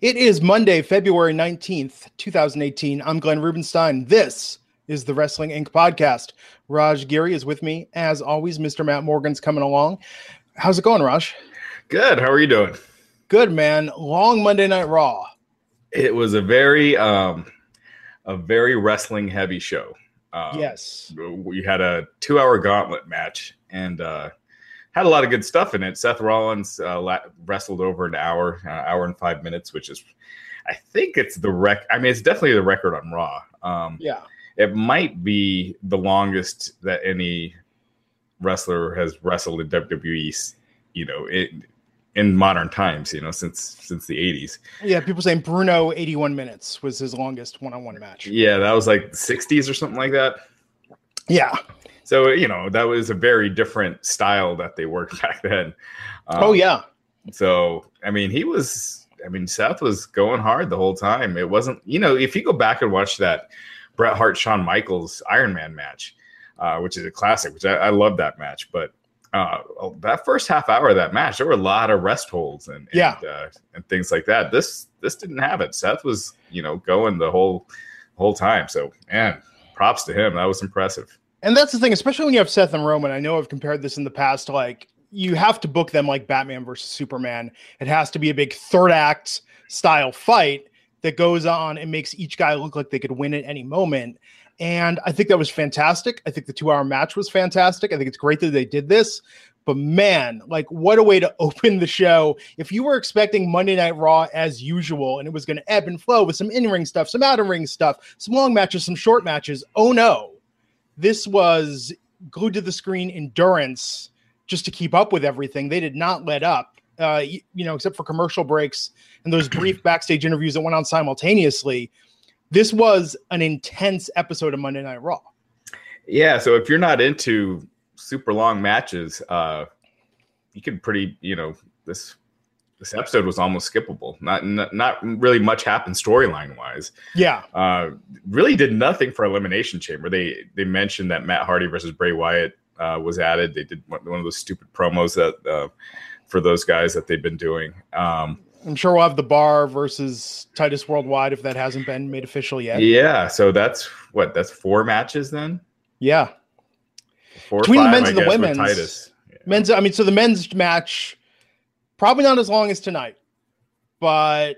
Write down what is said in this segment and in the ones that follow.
It is Monday, February 19th, 2018. I'm Glenn Rubenstein. This is the Wrestling Inc. podcast. Raj Giri is with me. As always, Mr. Matt Morgan's coming along. How's it going, Raj? Good. How are you doing? Good, man. Long Monday Night Raw. It was a very um a very wrestling heavy show. Um, yes. We had a 2-hour gauntlet match and uh had a lot of good stuff in it. Seth Rollins uh, la- wrestled over an hour, uh, hour and five minutes, which is, I think it's the rec. I mean, it's definitely the record on Raw. Um, yeah, it might be the longest that any wrestler has wrestled in WWE. You know, it, in modern times. You know, since since the '80s. Yeah, people saying Bruno 81 minutes was his longest one-on-one match. Yeah, that was like 60s or something like that. Yeah. So you know that was a very different style that they worked back then. Um, oh yeah. So I mean, he was. I mean, Seth was going hard the whole time. It wasn't. You know, if you go back and watch that Bret Hart Shawn Michaels Iron Man match, uh, which is a classic, which I, I love that match, but. Uh, that first half hour of that match, there were a lot of rest holds and, and yeah, uh, and things like that. This this didn't have it. Seth was you know going the whole whole time. So man, props to him. That was impressive. And that's the thing, especially when you have Seth and Roman. I know I've compared this in the past. Like you have to book them like Batman versus Superman. It has to be a big third act style fight that goes on and makes each guy look like they could win at any moment. And I think that was fantastic. I think the two hour match was fantastic. I think it's great that they did this. But man, like what a way to open the show. If you were expecting Monday Night Raw as usual and it was going to ebb and flow with some in ring stuff, some out of ring stuff, some long matches, some short matches, oh no. This was glued to the screen endurance just to keep up with everything. They did not let up, uh, you, you know, except for commercial breaks and those brief backstage interviews that went on simultaneously this was an intense episode of Monday Night Raw. Yeah, so if you're not into super long matches, uh, you can pretty, you know, this this episode was almost skippable. Not not, not really much happened storyline wise. Yeah, uh, really did nothing for Elimination Chamber. They they mentioned that Matt Hardy versus Bray Wyatt uh, was added. They did one, of those stupid promos that uh, for those guys that they've been doing. Um, I'm sure we'll have the bar versus Titus Worldwide if that hasn't been made official yet. Yeah, so that's what that's four matches then. Yeah, four between five, the men's I and the guess, women's. Titus. Yeah. Men's, I mean, so the men's match probably not as long as tonight, but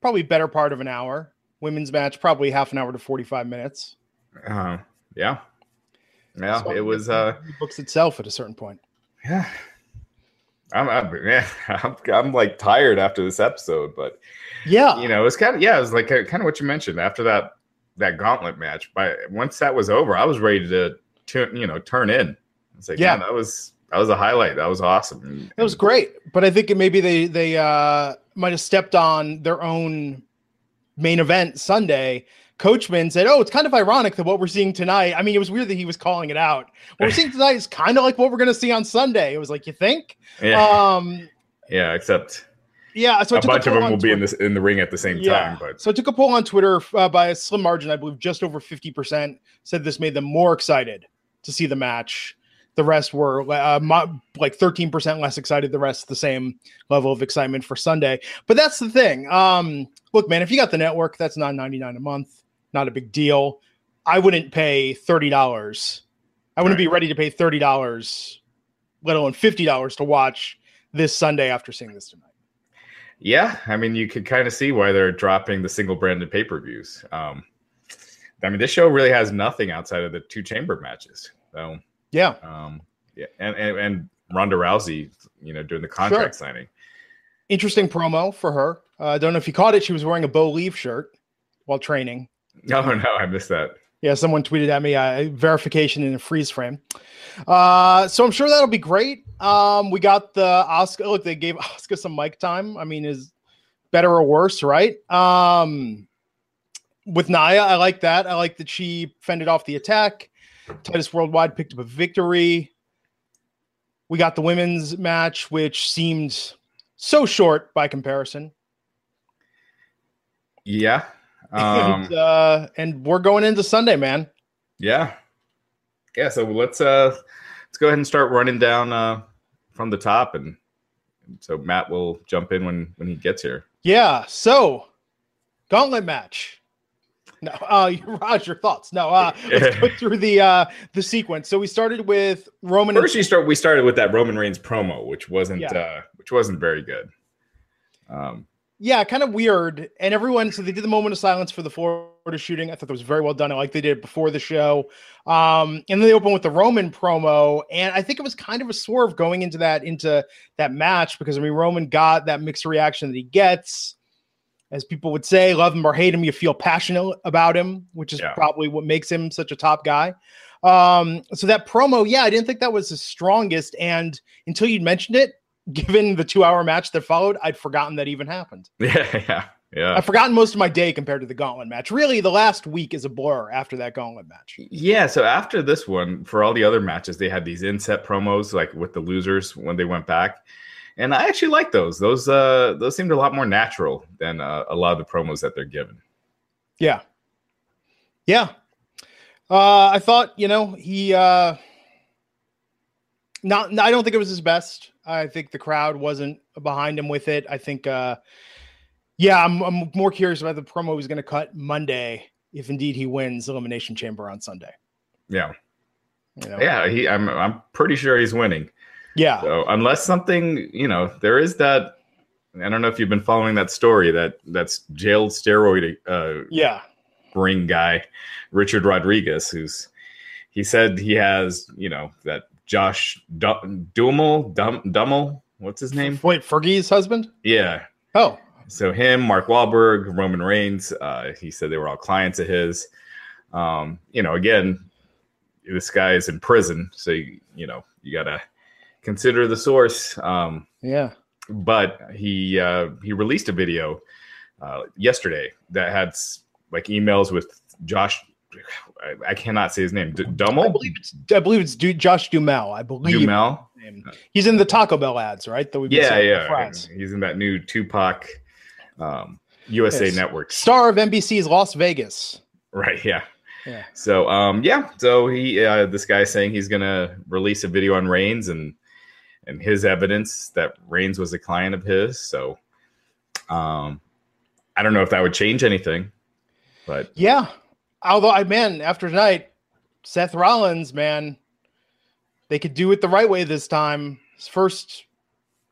probably better part of an hour. Women's match probably half an hour to 45 minutes. Uh, yeah, yeah, So it was. uh books itself at a certain point. Yeah. I'm, I'm, yeah, I'm, I'm like tired after this episode, but Yeah, you know, it's kind of yeah, it was like kind of what you mentioned after that that gauntlet match. By once that was over, I was ready to turn, you know, turn in. It's like, yeah, that was that was a highlight. That was awesome. And- It was great, but I think maybe they they uh, might have stepped on their own main event Sunday. Coachman said, "Oh, it's kind of ironic that what we're seeing tonight. I mean, it was weird that he was calling it out. What we're seeing tonight is kind of like what we're going to see on Sunday. It was like you think, yeah, um, yeah. Except yeah. So a bunch of poll them will be in this in the ring at the same Yeah. time. But So I took a poll on Twitter uh, by a slim margin, I believe, just over fifty percent said this made them more excited to see the match. The rest were uh, mo- like thirteen percent less excited. The rest the same level of excitement for Sunday. But that's the thing. Um, look, man, if you got the network, that's nine ninety nine a month. Not a big deal. I wouldn't pay thirty dollars. I wouldn't be ready to pay thirty dollars, let alone fifty dollars to watch this Sunday after seeing this tonight. Yeah, I mean, you could kind of see why they're dropping the single branded pay per views. Um, I mean, this show really has nothing outside of the two chamber matches. So, Yeah, um, yeah, and, and and Ronda Rousey, you know, doing the contract signing. interesting promo for her. Uh, I don't know if you caught it. She was wearing a Bolieve shirt while training. Oh no, I missed that. Yeah, someone tweeted at me uh, verification in a freeze frame. Uh, so I'm sure that'll be great. Um, we got the Asuka. Look, they gave Asuka some mic time. I mean, is better or worse, right? Um, with Nia, I like that. I like that she fended off the attack. Titus Worldwide picked up a victory. We got the women's match, which seemed so short by comparison. Yeah. Um, and, uh, and we're going into Sunday, man. Yeah. Yeah. So let's uh let's go ahead and start running down uh from the top and so Matt will jump in when when he gets here. Yeah. So gauntlet match. No, uh, Raj, your thoughts. No, uh, let's go through the uh the sequence. So we started with Roman. First, you start. We started with that Roman Reigns promo, which wasn't yeah. uh which wasn't very good. Um, yeah, kind of weird. And everyone, so they did the moment of silence for the Florida shooting. I thought that was very well done. I like they did it before the show. Um, and then they opened with the Roman promo, and I think it was kind of a swerve going into that into that match because I mean Roman got that mixed reaction that he gets. As people would say, love him or hate him, you feel passionate about him, which is yeah. probably what makes him such a top guy. Um, so that promo, yeah, I didn't think that was the strongest. And until you mentioned it, given the two hour match that followed, I'd forgotten that even happened. Yeah, yeah, yeah. I've forgotten most of my day compared to the gauntlet match. Really, the last week is a blur after that gauntlet match. Yeah, so after this one, for all the other matches, they had these inset promos like with the losers when they went back. And I actually like those. Those uh those seemed a lot more natural than uh, a lot of the promos that they're given. Yeah. Yeah. Uh I thought, you know, he uh not I don't think it was his best. I think the crowd wasn't behind him with it. I think, uh, yeah, I'm, I'm more curious about the promo he's going to cut Monday if indeed he wins Elimination Chamber on Sunday. Yeah, you know? yeah, he. I'm I'm pretty sure he's winning. Yeah. So unless something, you know, there is that. I don't know if you've been following that story that that's jailed steroid. Uh, yeah. Ring guy, Richard Rodriguez, who's he said he has, you know, that Josh D- Duhamel, Dum- Dummel, what's his name? Wait, Fergie's husband? Yeah. Oh. So him, Mark Wahlberg, Roman Reigns. Uh, he said they were all clients of his. Um, you know, again, this guy is in prison, so you, you know you gotta consider the source. Um, yeah. But he uh, he released a video uh, yesterday that had like emails with Josh I, I cannot say his name. D- Dummel? I believe it's I believe it's du- Josh Duhamel. I believe Duhamel. He's in the Taco Bell ads, right? That we yeah, yeah. He's in that new Tupac um, USA yes. Network. Star of NBC's Las Vegas. Right. Yeah. Yeah. So um yeah, so he uh, this guy saying he's gonna release a video on Reigns and and his evidence that Reigns was a client of his. So um I don't know if that would change anything, but yeah, although I man, after tonight, Seth Rollins, man, they could do it the right way this time. His first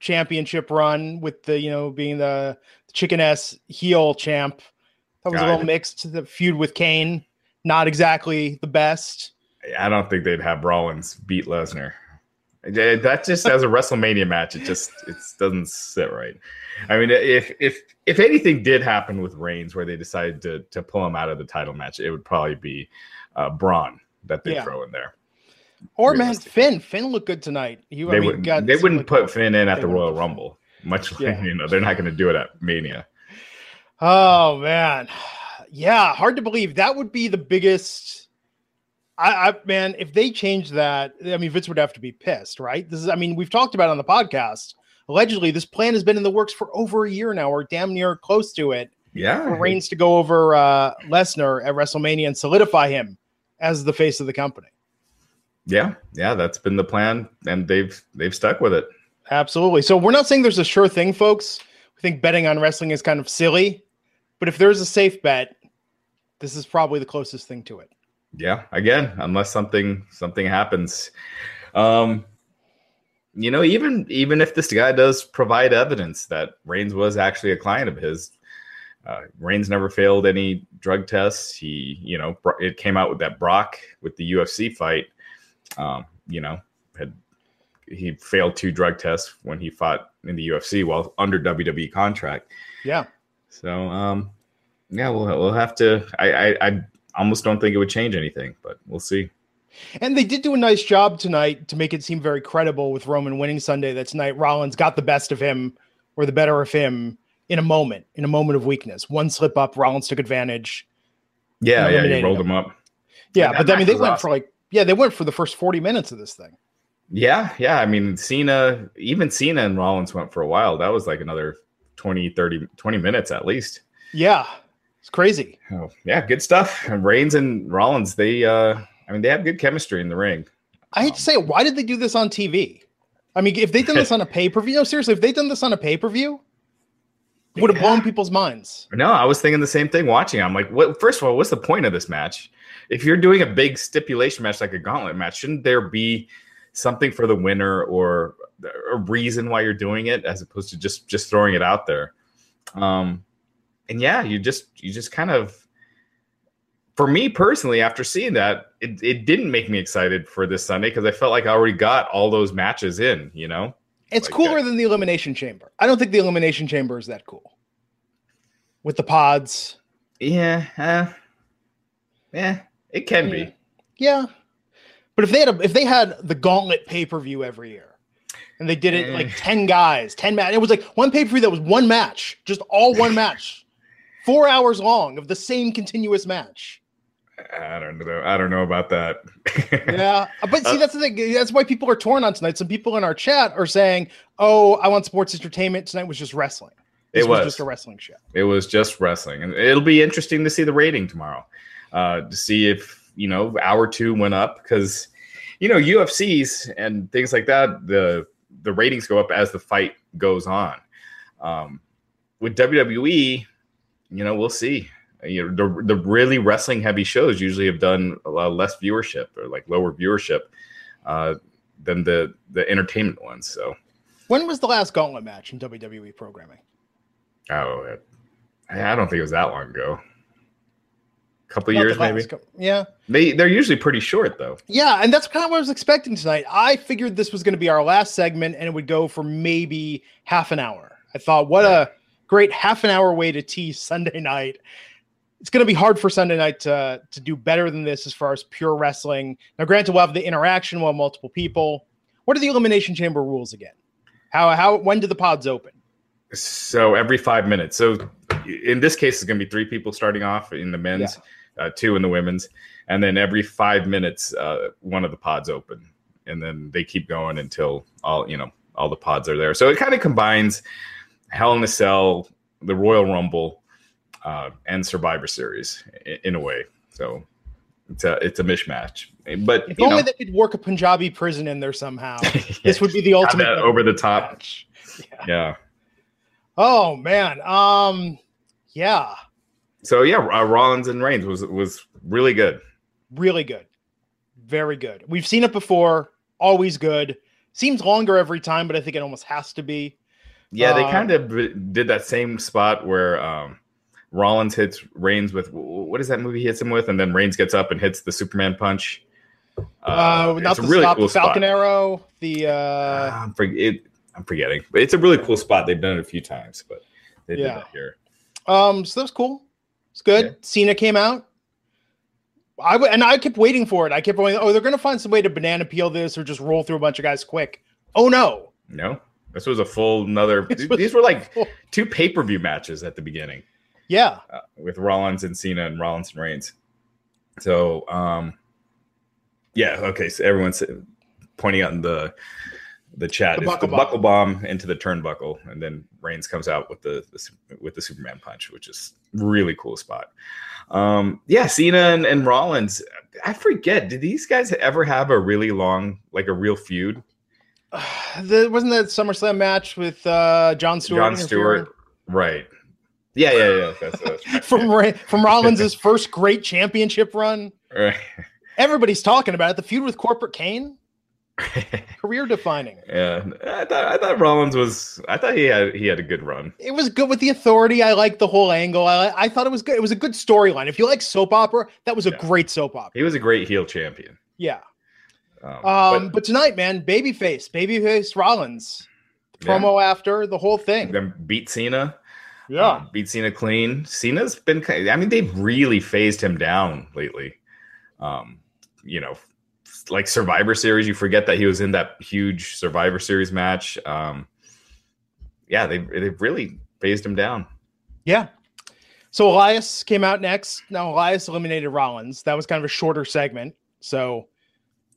championship run with the you know being the, chicken ass heel champ. That was God. a little mixed. To the feud with Kane, not exactly the best. I don't think they'd have Rollins beat Lesnar. That just as a WrestleMania match, it just it doesn't sit right. I mean, if if if anything did happen with Reigns, where they decided to to pull him out of the title match, it would probably be uh, Braun that they yeah. throw in there. Or man, Finn. Finn looked good tonight. He, they, I mean, would, they wouldn't put Finn in at the Royal Rumble, much like yeah. you know they're not going to do it at Mania. Oh man, yeah, hard to believe that would be the biggest I, I, man, if they change that, I mean, Vince would have to be pissed, right? This is, I mean, we've talked about on the podcast. Allegedly, this plan has been in the works for over a year now, or damn near close to it. Yeah, for Reigns to go over uh, Lesnar at WrestleMania and solidify him as the face of the company. Yeah, yeah, that's been the plan, and they've they've stuck with it. Absolutely. So we're not saying there's a sure thing, folks. We think betting on wrestling is kind of silly, but if there's a safe bet, this is probably the closest thing to it yeah again unless something something happens. Um you know even even if this guy does provide evidence that Reigns was actually a client of his uh, Reigns never failed any drug tests. He you know it came out with that Brock with the UFC fight um you know had he failed two drug tests when he fought in the UFC while under WWE contract. Yeah. So um yeah we'll we'll have to I I, I almost don't think it would change anything, but we'll see. And they did do a nice job tonight to make it seem very credible with Roman winning Sunday. That tonight Rollins got the best of him or the better of him in a moment, in a moment of weakness. One slip up, Rollins took advantage. Yeah, yeah, he rolled him, him up. Yeah, but I mean, they went awesome. for like, yeah, they went for the first 40 minutes of this thing. Yeah, yeah. I mean, Cena, even Cena and Rollins went for a while. That was like another 20, 30, 20 minutes at least. Yeah, it's crazy. Oh, yeah, good stuff. And Reigns and Rollins, they, uh, I mean, they have good chemistry in the ring. I hate um, to say it. Why did they do this on TV? I mean, if they'd done this on a pay per view, no, seriously, if they'd done this on a pay per view, would have yeah. blown people's minds. No, I was thinking the same thing watching. I'm like, what? First of all, what's the point of this match? If you're doing a big stipulation match like a gauntlet match, shouldn't there be something for the winner or a reason why you're doing it as opposed to just just throwing it out there? Um, and yeah, you just you just kind of for me personally, after seeing that, it, it didn't make me excited for this Sunday because I felt like I already got all those matches in, you know? It's like cooler that. than the Elimination Chamber. I don't think the Elimination Chamber is that cool. With the pods. Yeah. Uh, yeah, it can yeah. be. Yeah. But if they had a, if they had the gauntlet pay-per-view every year and they did it like 10 guys, 10 match, it was like one pay-per-view that was one match, just all one match. Four hours long of the same continuous match. I don't know. I don't know about that. yeah, but see, uh, that's the thing. That's why people are torn on tonight. Some people in our chat are saying, "Oh, I want sports entertainment. Tonight was just wrestling. This it was. was. just a wrestling show. It was just wrestling, and it'll be interesting to see the rating tomorrow, uh, to see if you know hour two went up because you know UFCs and things like that. The the ratings go up as the fight goes on. Um, with WWE, you know, we'll see you know the, the really wrestling heavy shows usually have done a lot less viewership or like lower viewership uh, than the the entertainment ones. So, when was the last Gauntlet match in WWE programming? Oh, I don't think it was that long ago. A couple Not years, maybe. Yeah, they they're usually pretty short though. Yeah, and that's kind of what I was expecting tonight. I figured this was going to be our last segment, and it would go for maybe half an hour. I thought, what a great half an hour way to tease Sunday night it's going to be hard for Sunday night to to do better than this as far as pure wrestling. Now, granted, we'll have the interaction with multiple people. What are the elimination chamber rules again? How how when do the pods open? So every five minutes. So in this case, it's going to be three people starting off in the men's, yeah. uh, two in the women's, and then every five minutes, uh, one of the pods open, and then they keep going until all you know all the pods are there. So it kind of combines Hell in a Cell, the Royal Rumble uh, and Survivor Series in, in, a way. So it's a it's a mishmash. But if only know, they could work a Punjabi prison in there somehow. this would be the ultimate over the top. Yeah. yeah. Oh man. Um. Yeah. So yeah, uh, Rollins and Reigns was was really good. Really good. Very good. We've seen it before. Always good. Seems longer every time, but I think it almost has to be. Yeah, they uh, kind of did that same spot where um, Rollins hits Reigns with what is that movie he hits him with, and then Reigns gets up and hits the Superman punch. Uh, uh not the really stop, cool the Falcon spot. Arrow. The uh... I'm, for, it, I'm forgetting, but it's a really cool spot. They've done it a few times, but they yeah. did that here. Um, so that was cool. It's good. Yeah. Cena came out. I w- and I kept waiting for it. I kept going, oh, they're going to find some way to banana peel this or just roll through a bunch of guys quick. Oh no, no, this was a full another. these were like two pay per view matches at the beginning. Yeah, uh, with Rollins and Cena and Rollins and Reigns. So, um, yeah, okay. So everyone's pointing out in the the chat the, buckle, the bomb. buckle bomb into the turnbuckle, and then Reigns comes out with the, the, with the Superman punch, which is really cool spot. Um, yeah, Cena and, and Rollins. I forget. Did these guys ever have a really long, like a real feud? Uh, the, wasn't that SummerSlam match with uh, Jon Stewart? Jon Stewart, right? Yeah, yeah, yeah. That's, that's from Ra- from Rollins' first great championship run. Right. Everybody's talking about it. The feud with Corporate Kane. Career defining. Yeah, I thought I thought Rollins was. I thought he had he had a good run. It was good with the authority. I liked the whole angle. I I thought it was good. It was a good storyline. If you like soap opera, that was a yeah. great soap opera. He was a great heel champion. Yeah. Um, um but, but, tonight, man, babyface, babyface Rollins, promo yeah. after the whole thing. Then beat Cena. Yeah, um, beat Cena clean. Cena's been. I mean, they've really phased him down lately. Um, you know, like Survivor Series. You forget that he was in that huge Survivor Series match. Um, yeah, they they really phased him down. Yeah. So Elias came out next. Now Elias eliminated Rollins. That was kind of a shorter segment. So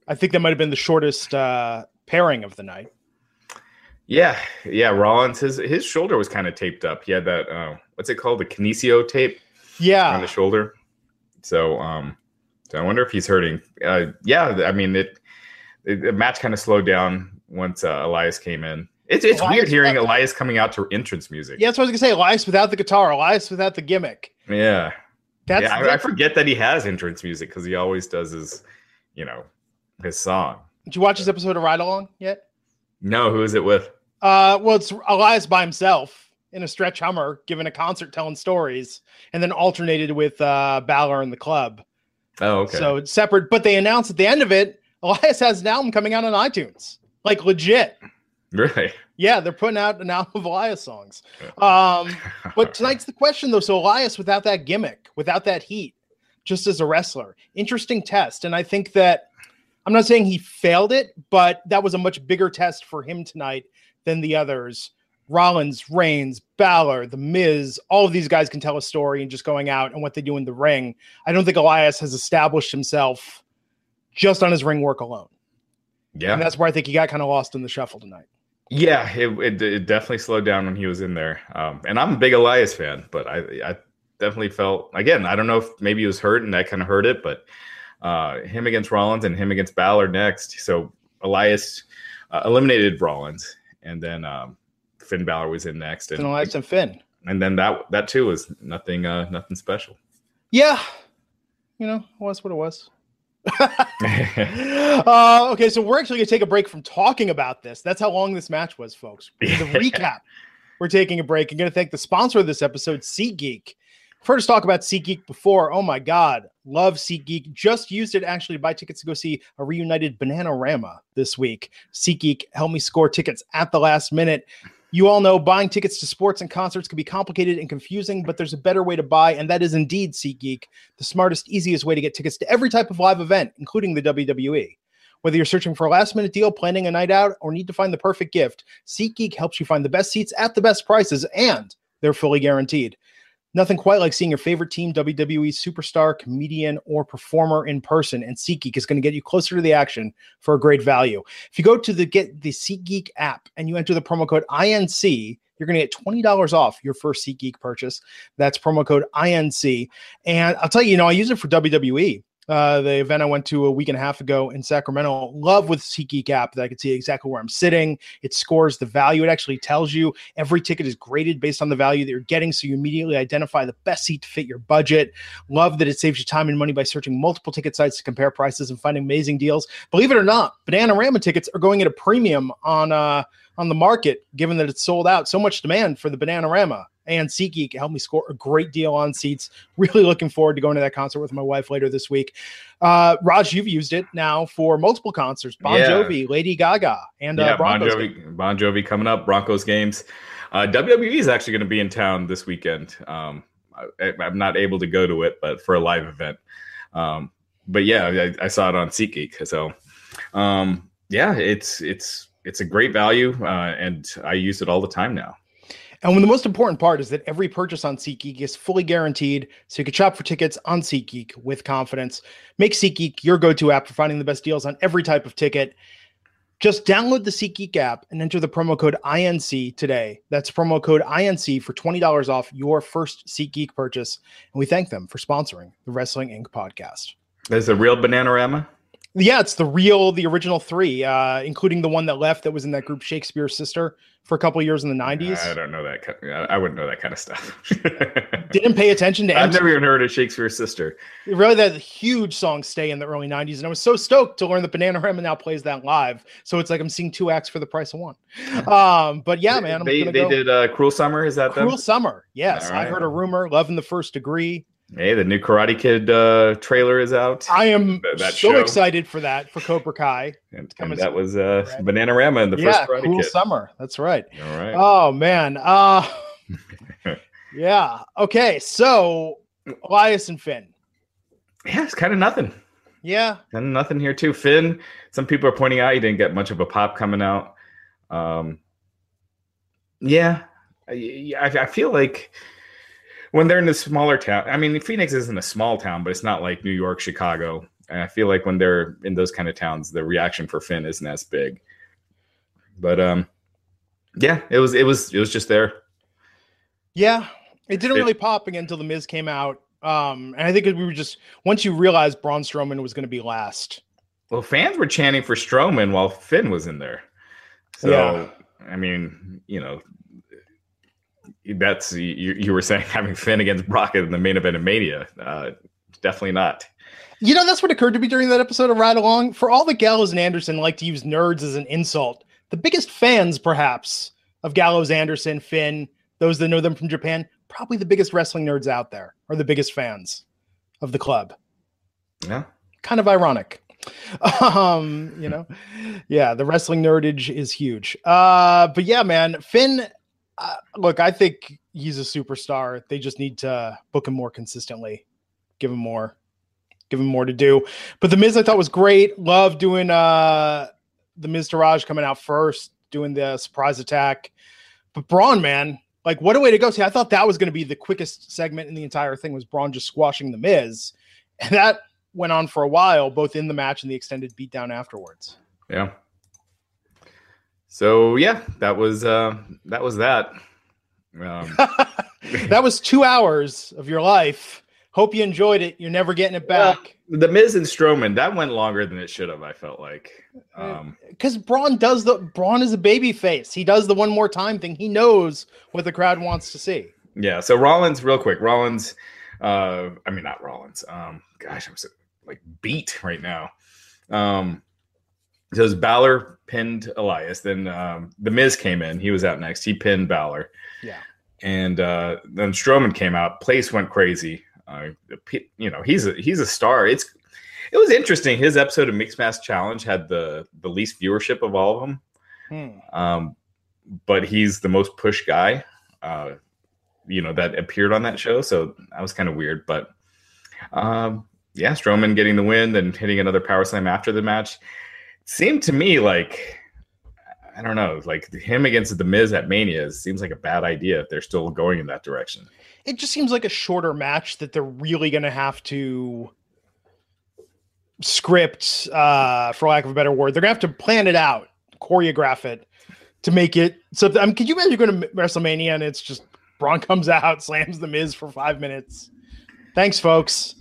I think that might have been the shortest uh, pairing of the night. Yeah, yeah. Rollins, his his shoulder was kind of taped up. He had that uh, what's it called, the kinesio tape. Yeah, on the shoulder. So, um, so I wonder if he's hurting. Uh, yeah, I mean it. it the match kind of slowed down once uh, Elias came in. It's it's Elias weird hearing Elias coming out to entrance music. Yeah, that's what I was gonna say. Elias without the guitar, Elias without the gimmick. Yeah, that's, yeah. I, that's, I forget that he has entrance music because he always does his, you know, his song. Did you watch this episode of Ride Along yet? No, who is it with? Uh, well, it's Elias by himself in a stretch Hummer, giving a concert, telling stories, and then alternated with uh, Balor and the club. Oh, okay. So it's separate, but they announced at the end of it, Elias has an album coming out on iTunes, like legit. Really? Yeah, they're putting out an album of Elias songs. Um, but tonight's the question though. So Elias, without that gimmick, without that heat, just as a wrestler, interesting test, and I think that I'm not saying he failed it, but that was a much bigger test for him tonight than the others. Rollins, Reigns, Balor, The Miz, all of these guys can tell a story and just going out and what they do in the ring. I don't think Elias has established himself just on his ring work alone. Yeah. And that's where I think he got kind of lost in the shuffle tonight. Yeah, it, it, it definitely slowed down when he was in there. Um, and I'm a big Elias fan, but I, I definitely felt, again, I don't know if maybe he was hurt and that kind of hurt it, but uh, him against Rollins and him against Balor next. So Elias uh, eliminated Rollins and then um, Finn Balor was in next, and Elias and Finn, and then that that too was nothing, uh, nothing special. Yeah, you know, it was what it was. uh, okay, so we're actually gonna take a break from talking about this. That's how long this match was, folks. The recap. We're taking a break. I'm gonna thank the sponsor of this episode, SeatGeek. Us talk about SeatGeek before. Oh my God, love SeatGeek. Just used it actually to buy tickets to go see a reunited Bananarama this week. SeatGeek helped me score tickets at the last minute. You all know buying tickets to sports and concerts can be complicated and confusing, but there's a better way to buy, and that is indeed SeatGeek, the smartest, easiest way to get tickets to every type of live event, including the WWE. Whether you're searching for a last minute deal, planning a night out, or need to find the perfect gift, SeatGeek helps you find the best seats at the best prices, and they're fully guaranteed. Nothing quite like seeing your favorite team, WWE superstar, comedian, or performer in person. And SeatGeek is going to get you closer to the action for a great value. If you go to the get the SeatGeek app and you enter the promo code INC, you're going to get $20 off your first SeatGeek purchase. That's promo code INC. And I'll tell you, you know, I use it for WWE uh, the event I went to a week and a half ago in Sacramento. Love with SeatGeek app that I could see exactly where I'm sitting. It scores the value. It actually tells you every ticket is graded based on the value that you're getting, so you immediately identify the best seat to fit your budget. Love that it saves you time and money by searching multiple ticket sites to compare prices and finding amazing deals. Believe it or not, Bananarama tickets are going at a premium on uh, on the market, given that it's sold out. So much demand for the Bananarama and SeatGeek helped me score a great deal on seats. Really looking forward to going to that concert with my wife later this week. Uh, Raj, you've used it now for multiple concerts: Bon yeah. Jovi, Lady Gaga, and uh, yeah, Broncos. Bon Jovi, bon Jovi coming up. Broncos games. Uh, WWE is actually going to be in town this weekend. Um, I, am not able to go to it, but for a live event. Um, but yeah, I, I, saw it on SeatGeek. So um, yeah, it's it's it's a great value, uh, and I use it all the time now. And when the most important part is that every purchase on SeatGeek is fully guaranteed, so you can shop for tickets on SeatGeek with confidence. Make SeatGeek your go-to app for finding the best deals on every type of ticket. Just download the SeatGeek app and enter the promo code INC today. That's promo code INC for $20 off your first SeatGeek purchase. And we thank them for sponsoring the Wrestling Inc. podcast. There's a real Bananarama? Yeah, it's the real, the original three, uh, including the one that left that was in that group Shakespears Sister for a couple years in the 90s. I don't know that. I wouldn't know that kind of stuff. Didn't pay attention to. I've never even heard of Shakespears Sister. Really, that huge song stay in the early 90s, and I was so stoked to learn that Bananarama now plays that live. So it's like I'm seeing two acts for the price of one. Um, but yeah, man, I'm they they go. did uh, Cruel Summer. Is that Cruel them? Summer? Yes, right. I heard a rumor. Love in the First Degree. Hey, the new Karate Kid uh, trailer is out. I am that, so show. excited for that for Cobra Kai. And, and that was uh, Bananarama in the yeah, first Karate cool Kid. summer. That's right. All right. Oh man. Uh, yeah. Okay. So Elias and Finn. Yeah, it's kind of nothing. Yeah. And nothing here too. Finn, some people are pointing out he didn't get much of a pop coming out. Um, yeah, I, I feel like when they're in a smaller town, I mean, Phoenix isn't a small town, but it's not like New York, Chicago. And I feel like when they're in those kind of towns, the reaction for Finn isn't as big. But um, yeah, it was it was it was just there. Yeah, it didn't really pop again until the Miz came out. Um, and I think we were just once you realized Braun Strowman was going to be last. Well, fans were chanting for Strowman while Finn was in there. So yeah. I mean, you know, that's you, you were saying having Finn against Brock in the main event of Mania. Uh, definitely not. You know, that's what occurred to me during that episode of Ride Along. For all the Gallows and Anderson like to use nerds as an insult, the biggest fans, perhaps, of Gallows, Anderson, Finn, those that know them from Japan, probably the biggest wrestling nerds out there, are the biggest fans of the club. Yeah. Kind of ironic. Um, you know, yeah, the wrestling nerdage is huge. Uh, but yeah, man, Finn uh, look, I think he's a superstar. They just need to book him more consistently, give him more, give him more to do. But the Miz I thought was great. Love doing uh the Miztourage coming out first, doing the surprise attack. But Braun, man, like what a way to go! See, I thought that was going to be the quickest segment in the entire thing was Braun just squashing the Miz, and that went on for a while, both in the match and the extended beatdown afterwards. Yeah, so yeah, that was uh, that was that. Um, that was two hours of your life. Hope you enjoyed it. You're never getting it back. the Miz and Strowman that went longer than it should have. I felt like because um, Braun does the Braun is a baby face. He does the one more time thing. He knows what the crowd wants to see. Yeah. So Rollins, real quick, Rollins. Uh, I mean not Rollins. Um, gosh, I'm so like beat right now. Um, so it was Balor pinned Elias. Then um, the Miz came in. He was out next. He pinned Balor. Yeah. And uh, then Strowman came out. Place went crazy. Uh, you know, he's a he's a star. It's it was interesting. His episode of Mixed Match Challenge had the the least viewership of all of them. Hmm. Um, but he's the most pushed guy. Uh, you know that appeared on that show, so that was kind of weird. But um, yeah, Strowman getting the win, then hitting another power slam after the match seemed to me like I don't know, like him against the Miz at Mania seems like a bad idea if they're still going in that direction. It just seems like a shorter match that they're really going to have to script, uh, for lack of a better word. They're going to have to plan it out, choreograph it to make it. So, I mean, could you imagine you're going to WrestleMania and it's just Braun comes out, slams the Miz for five minutes? Thanks, folks.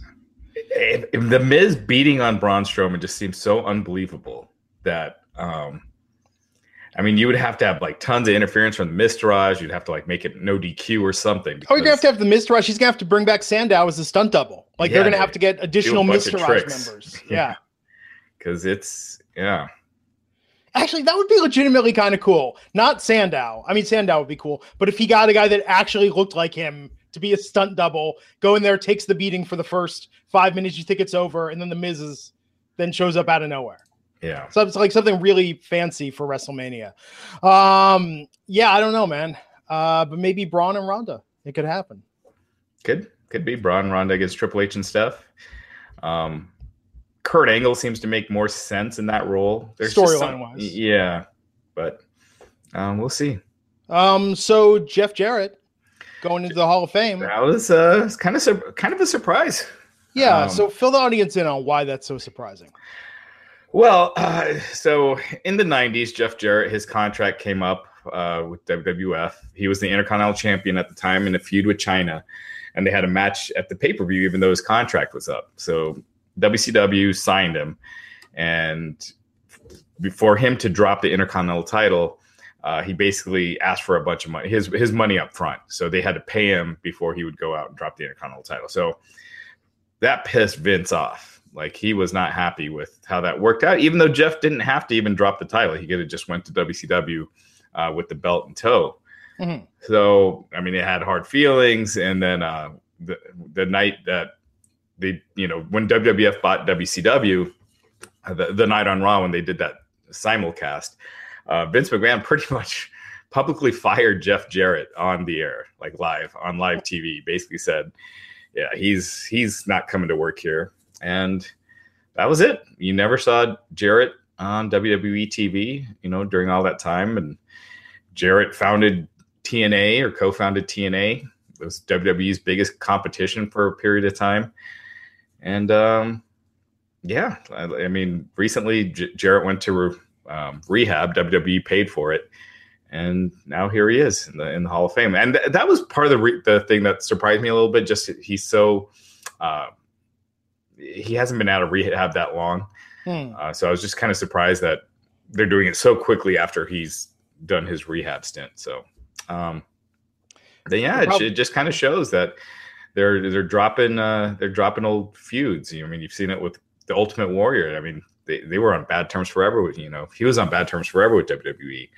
If, if the Miz beating on Braun Strowman just seems so unbelievable that um I mean, you would have to have like tons of interference from the Miztourage. You'd have to like make it no DQ or something. Oh, you're gonna have to have the Miztourage. He's gonna have to bring back Sandow as a stunt double. Like yeah, they're gonna have to get additional Miztourage members. Yeah, because it's yeah. Actually, that would be legitimately kind of cool. Not Sandow. I mean, Sandow would be cool, but if he got a guy that actually looked like him to be a stunt double, go in there, takes the beating for the first five minutes, you think it's over, and then the Miz is, then shows up out of nowhere. Yeah. So it's like something really fancy for WrestleMania. Um, yeah, I don't know, man. Uh, but maybe Braun and Ronda. It could happen. Could could be Braun Ronda against Triple H and stuff. Um, Kurt Angle seems to make more sense in that role. Storyline wise. Yeah. But um, we'll see. Um, so Jeff Jarrett going into the Hall of Fame. That was uh kind of kind of a surprise. Yeah, um, so fill the audience in on why that's so surprising. Well, uh, so in the 90s, Jeff Jarrett, his contract came up uh, with WWF. He was the Intercontinental Champion at the time in a feud with Chyna. and they had a match at the pay per view, even though his contract was up. So WCW signed him, and before him to drop the Intercontinental title, uh, he basically asked for a bunch of money, his his money up front. So they had to pay him before he would go out and drop the Intercontinental title. So that pissed Vince off like he was not happy with how that worked out, even though Jeff didn't have to even drop the title. He could have just went to WCW uh, with the belt in tow. Mm-hmm. So I mean, it had hard feelings, and then uh, the the night that they, you know, when WWF bought WCW, uh, the, the night on Raw when they did that simulcast, uh, Vince McMahon pretty much publicly fired Jeff Jarrett on the air, like live on live TV. Basically said, "Yeah, he's he's not coming to work here." And that was it. You never saw Jarrett on WWE TV, you know, during all that time. And Jarrett founded TNA or co-founded TNA. It was WWE's biggest competition for a period of time. And um, yeah, I, I mean, recently J- Jarrett went to re- um, rehab. WWE paid for it, and now here he is in the in the Hall of Fame. And th- that was part of the re- the thing that surprised me a little bit. Just he's so uh, he hasn't been out of rehab that long, Hmm. uh, so I was just kind of surprised that they're doing it so quickly after he's done his rehab stint. So, um, then yeah, it, it just kind of shows that they're they're dropping uh, they're dropping old feuds. I mean, you've seen it with the Ultimate Warrior. I mean, they, they were on bad terms forever with you know he was on bad terms forever with WWE.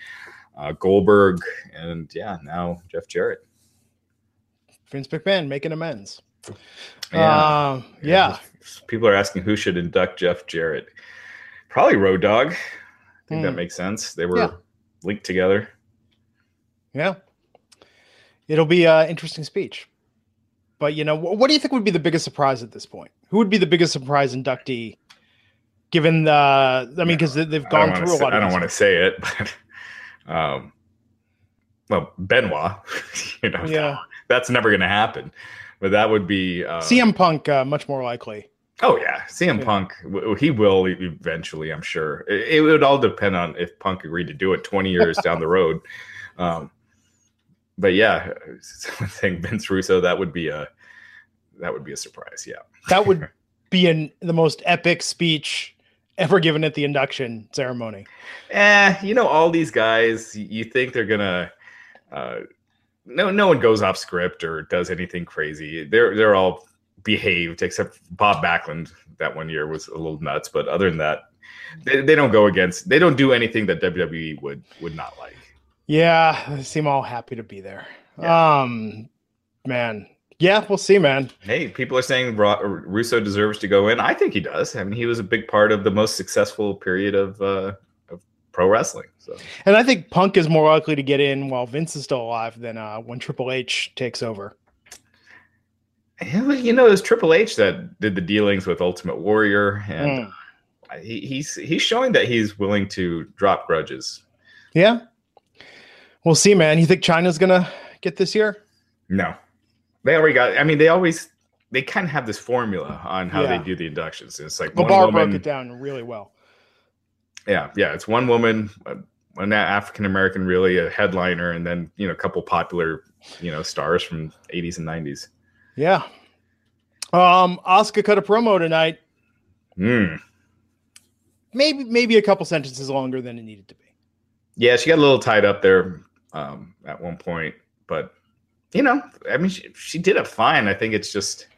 Uh, Goldberg and yeah, now Jeff Jarrett. Vince McMahon making amends. Yeah. Um, yeah. People are asking who should induct Jeff Jarrett. Probably Road Dog. I think that Hmm. makes sense. They were Yeah. linked together. Yeah. It'll be an interesting speech. But, you know, what do you think would be the biggest surprise at this point? Who would be the biggest surprise inductee given the, I mean, because they've gone through a say- lot I don't want to say it, but um, well, Benoit, you know, Yeah. that's never going to happen. But that would be uh, CM Punk, uh, much more likely. Oh yeah, CM Yeah. Punk. w- He will eventually, I'm sure. It, it would all depend on if Punk agreed to do it 20 years down the road. Um, but yeah, saying Vince Russo, that would be a that would be a surprise. Yeah. That would be in the most epic speech ever given at the induction ceremony. Eh, you know, all these guys, you think they're gonna. Uh, no, no one goes off script or does anything crazy. They're they're all behaved, except Bob Backlund. That one year was a little nuts, but other than that, they, they don't go against. They don't do anything that WWE would would not like. Yeah, they seem all happy to be there. Yeah. Um, man, yeah, we'll see, man. Hey, people are saying Russo deserves to go in. I think he does. I mean, he was a big part of the most successful period of uh, of pro wrestling. So And I think Punk is more likely to get in while Vince is still alive than uh, when Triple H takes over. You know, it was Triple H that did the dealings with Ultimate Warrior, and Mm. he, he's he's showing that he's willing to drop grudges. Yeah, we'll see, man. You think Chyna's gonna get this year? No, they already got. I mean, they always they kind of have this formula on how Yeah. they do the inductions. It's like The woman. broke it down really well. Yeah, yeah, it's one woman, one African American, really a headliner, and then you know a couple popular you know stars from 80s and 90s. Yeah. Um, Asuka cut a promo tonight. Mm. Maybe maybe a couple sentences longer than it needed to be. Yeah, she got a little tied up there um, at one point, but you know, I mean, she, she did it fine. I think it's just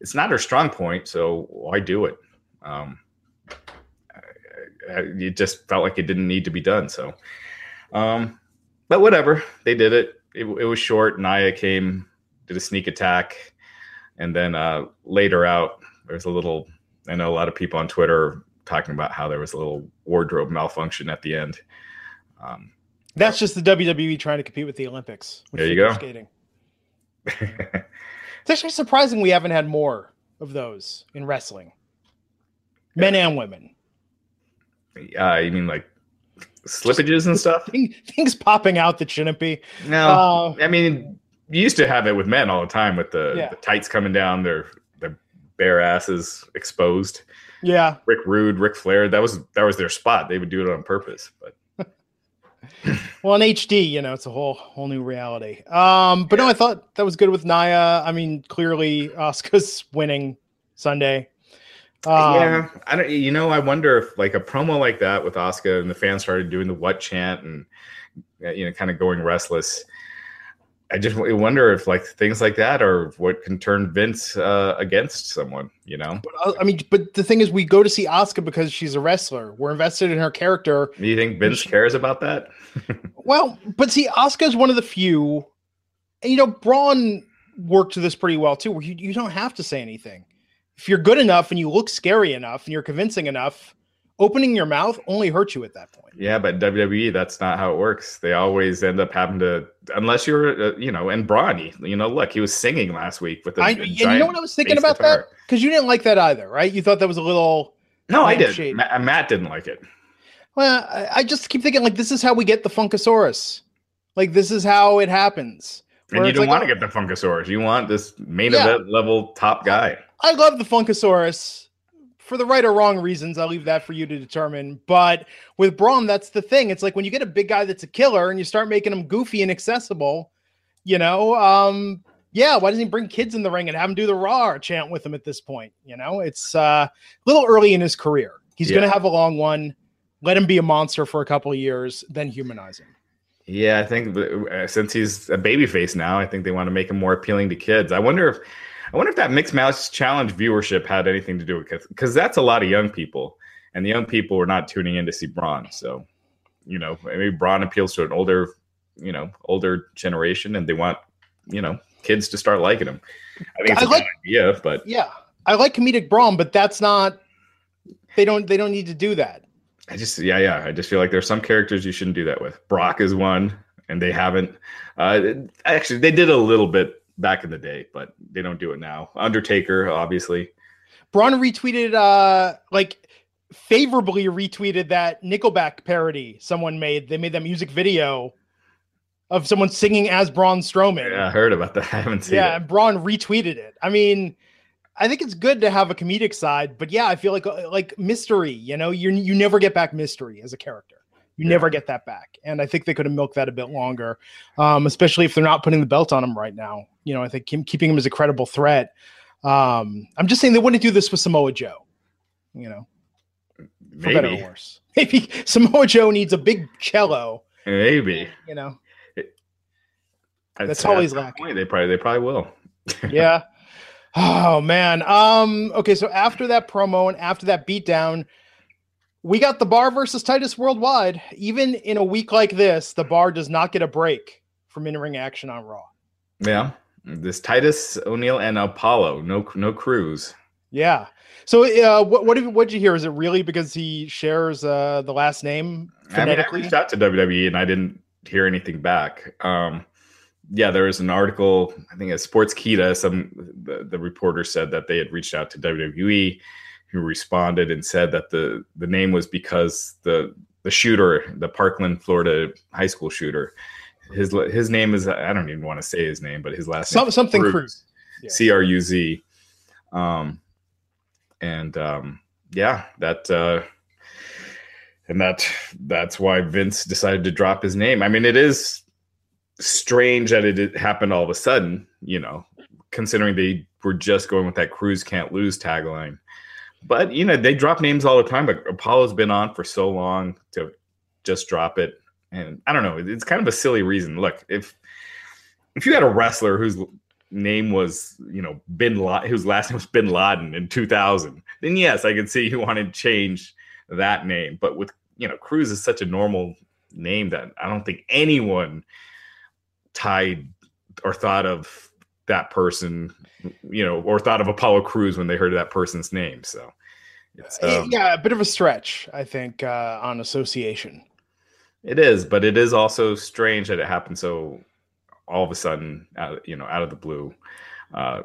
it's not her strong point, so why do it? Um, it just felt like it didn't need to be done. So, um, but whatever, they did it. It, it was short. Nia came, did a sneak attack, and then uh, later out, there's a little. I know a lot of people on Twitter talking about how there was a little wardrobe malfunction at the end. Um, That's just the WWE trying to compete with the Olympics. There you go. Skating. It's actually surprising we haven't had more of those in wrestling, men and women. Uh, you mean like slippages and stuff? Things popping out that shouldn't be. No, Uh, I mean you used to have it with men all the time with the, Yeah. the tights coming down, their their bare asses exposed. yeah, Rick Rude, Ric Flair, that was that was their spot. They would do it on purpose. But Well, in HD, you know, it's a whole whole new reality. Um, but no, I thought that was good with Nia. I mean, clearly Asuka's winning Sunday. Um, yeah, I don't. You know, I wonder if like a promo like that with Asuka and the fans started doing the what chant and uh, you know, kind of going restless. I just wonder if like things like that are what can turn Vince uh, against someone. You know, But, uh, I mean, but the thing is, we go to see Asuka because she's a wrestler. We're invested in her character. do you think Vince cares about that? Well, but see, Asuka's one of the few. And, you know, Braun worked this pretty well too, where you, you don't have to say anything. If you're good enough and you look scary enough and you're convincing enough, opening your mouth only hurts you at that point. Yeah, but WWE, that's not how it works. They always end up having to, unless you're, uh, you know, and Brawny, you know, look, he was singing last week with a, I, you know what I was thinking about guitar. that? Because you didn't like that either, right? You thought that was a little No, I did. Ma- Matt didn't like it. Well, I, I just keep thinking like this is how we get the Funkasaurus. Like this is how it happens. And you don't like, want to oh, get the Funkasaurus. You want this main yeah. event level top guy. I love the Funkasaurus for the right or wrong reasons. I'll leave that for you to determine. But with Braun, that's the thing. It's like when you get a big guy that's a killer and you start making him goofy and accessible, you know, um, yeah, why doesn't he bring kids in the ring and have him do the raw chant with him at this point? You know, it's uh, a little early in his career. He's yeah. going to have a long one. Let him be a monster for a couple of years, then humanize him. Yeah, I think uh, since he's a baby face now, I think they want to make him more appealing to kids. I wonder if I wonder if that mixed match challenge viewership had anything to do with it because that's a lot of young people, and the young people were not tuning in to see Braun. So, you know, maybe Braun appeals to an older, you know, older generation, and they want, you know, kids to start liking him. I think it's I a like, idea, but yeah, I like comedic Braun, but that's not. They don't. They don't need to do that. I just yeah yeah I just feel like there's some characters you shouldn't do that with. Brock is one, and they haven't. Uh, actually, they did a little bit back in the day, but they don't do it now. Undertaker, obviously. Braun retweeted uh like favorably retweeted that Nickelback parody someone made. They made that music video of someone singing as Braun Strowman. Yeah, I heard about that. I haven't seen yeah, it. Yeah, Braun retweeted it. I mean, I think it's good to have a comedic side, but yeah, I feel like uh, like mystery. You know, you you never get back mystery as a character. You yeah. never get that back, and I think they could have milked that a bit longer, um, especially if they're not putting the belt on him right now. You know, I think him, keeping him as a credible threat. Um, I'm just saying they wouldn't do this with Samoa Joe. You know, for better or worse. Maybe Samoa Joe needs a big cello. Maybe you know. That's always lacking. They probably they probably will. yeah. Oh man. Um. Okay. So after that promo and after that beatdown, we got the bar versus Titus Worldwide. Even in a week like this, the bar does not get a break from in-ring action on Raw. Yeah. This Titus O'Neil and Apollo. No. No Crews. Yeah. So, uh, what what did, what did you hear? Is it really because he shares uh, the last name phonetically? I, mean, I reached out to WWE and I didn't hear anything back. Um, yeah, there was an article, I think at Sportskeeda, some the, the reporter said that they had reached out to WWE, who responded and said that the the name was because the the shooter, the Parkland, Florida high school shooter, his his name is I don't even want to say his name, but his last Some, name something Cruz, C R U Z, um, and um, yeah, that uh, and that that's why Vince decided to drop his name. I mean, it is strange that it happened all of a sudden, you know, considering they were just going with that Crews can't lose tagline. But, you know, they drop names all the time, but Apollo's been on for so long to just drop it. And I don't know, it's kind of a silly reason. Look, if if you had a wrestler whose name was, you know, Bin Laden, whose last name was Bin Laden in 2000, then yes, I could see you wanted to change that name. But with, you know, Cruz is such a normal name that I don't think anyone tied or thought of that person, you know, or thought of Apollo Crews when they heard that person's name. So, um, yeah, a bit of a stretch, I think, uh, on association. It is, but it is also strange that it happened so all of a sudden, out, you know, out of the blue, uh,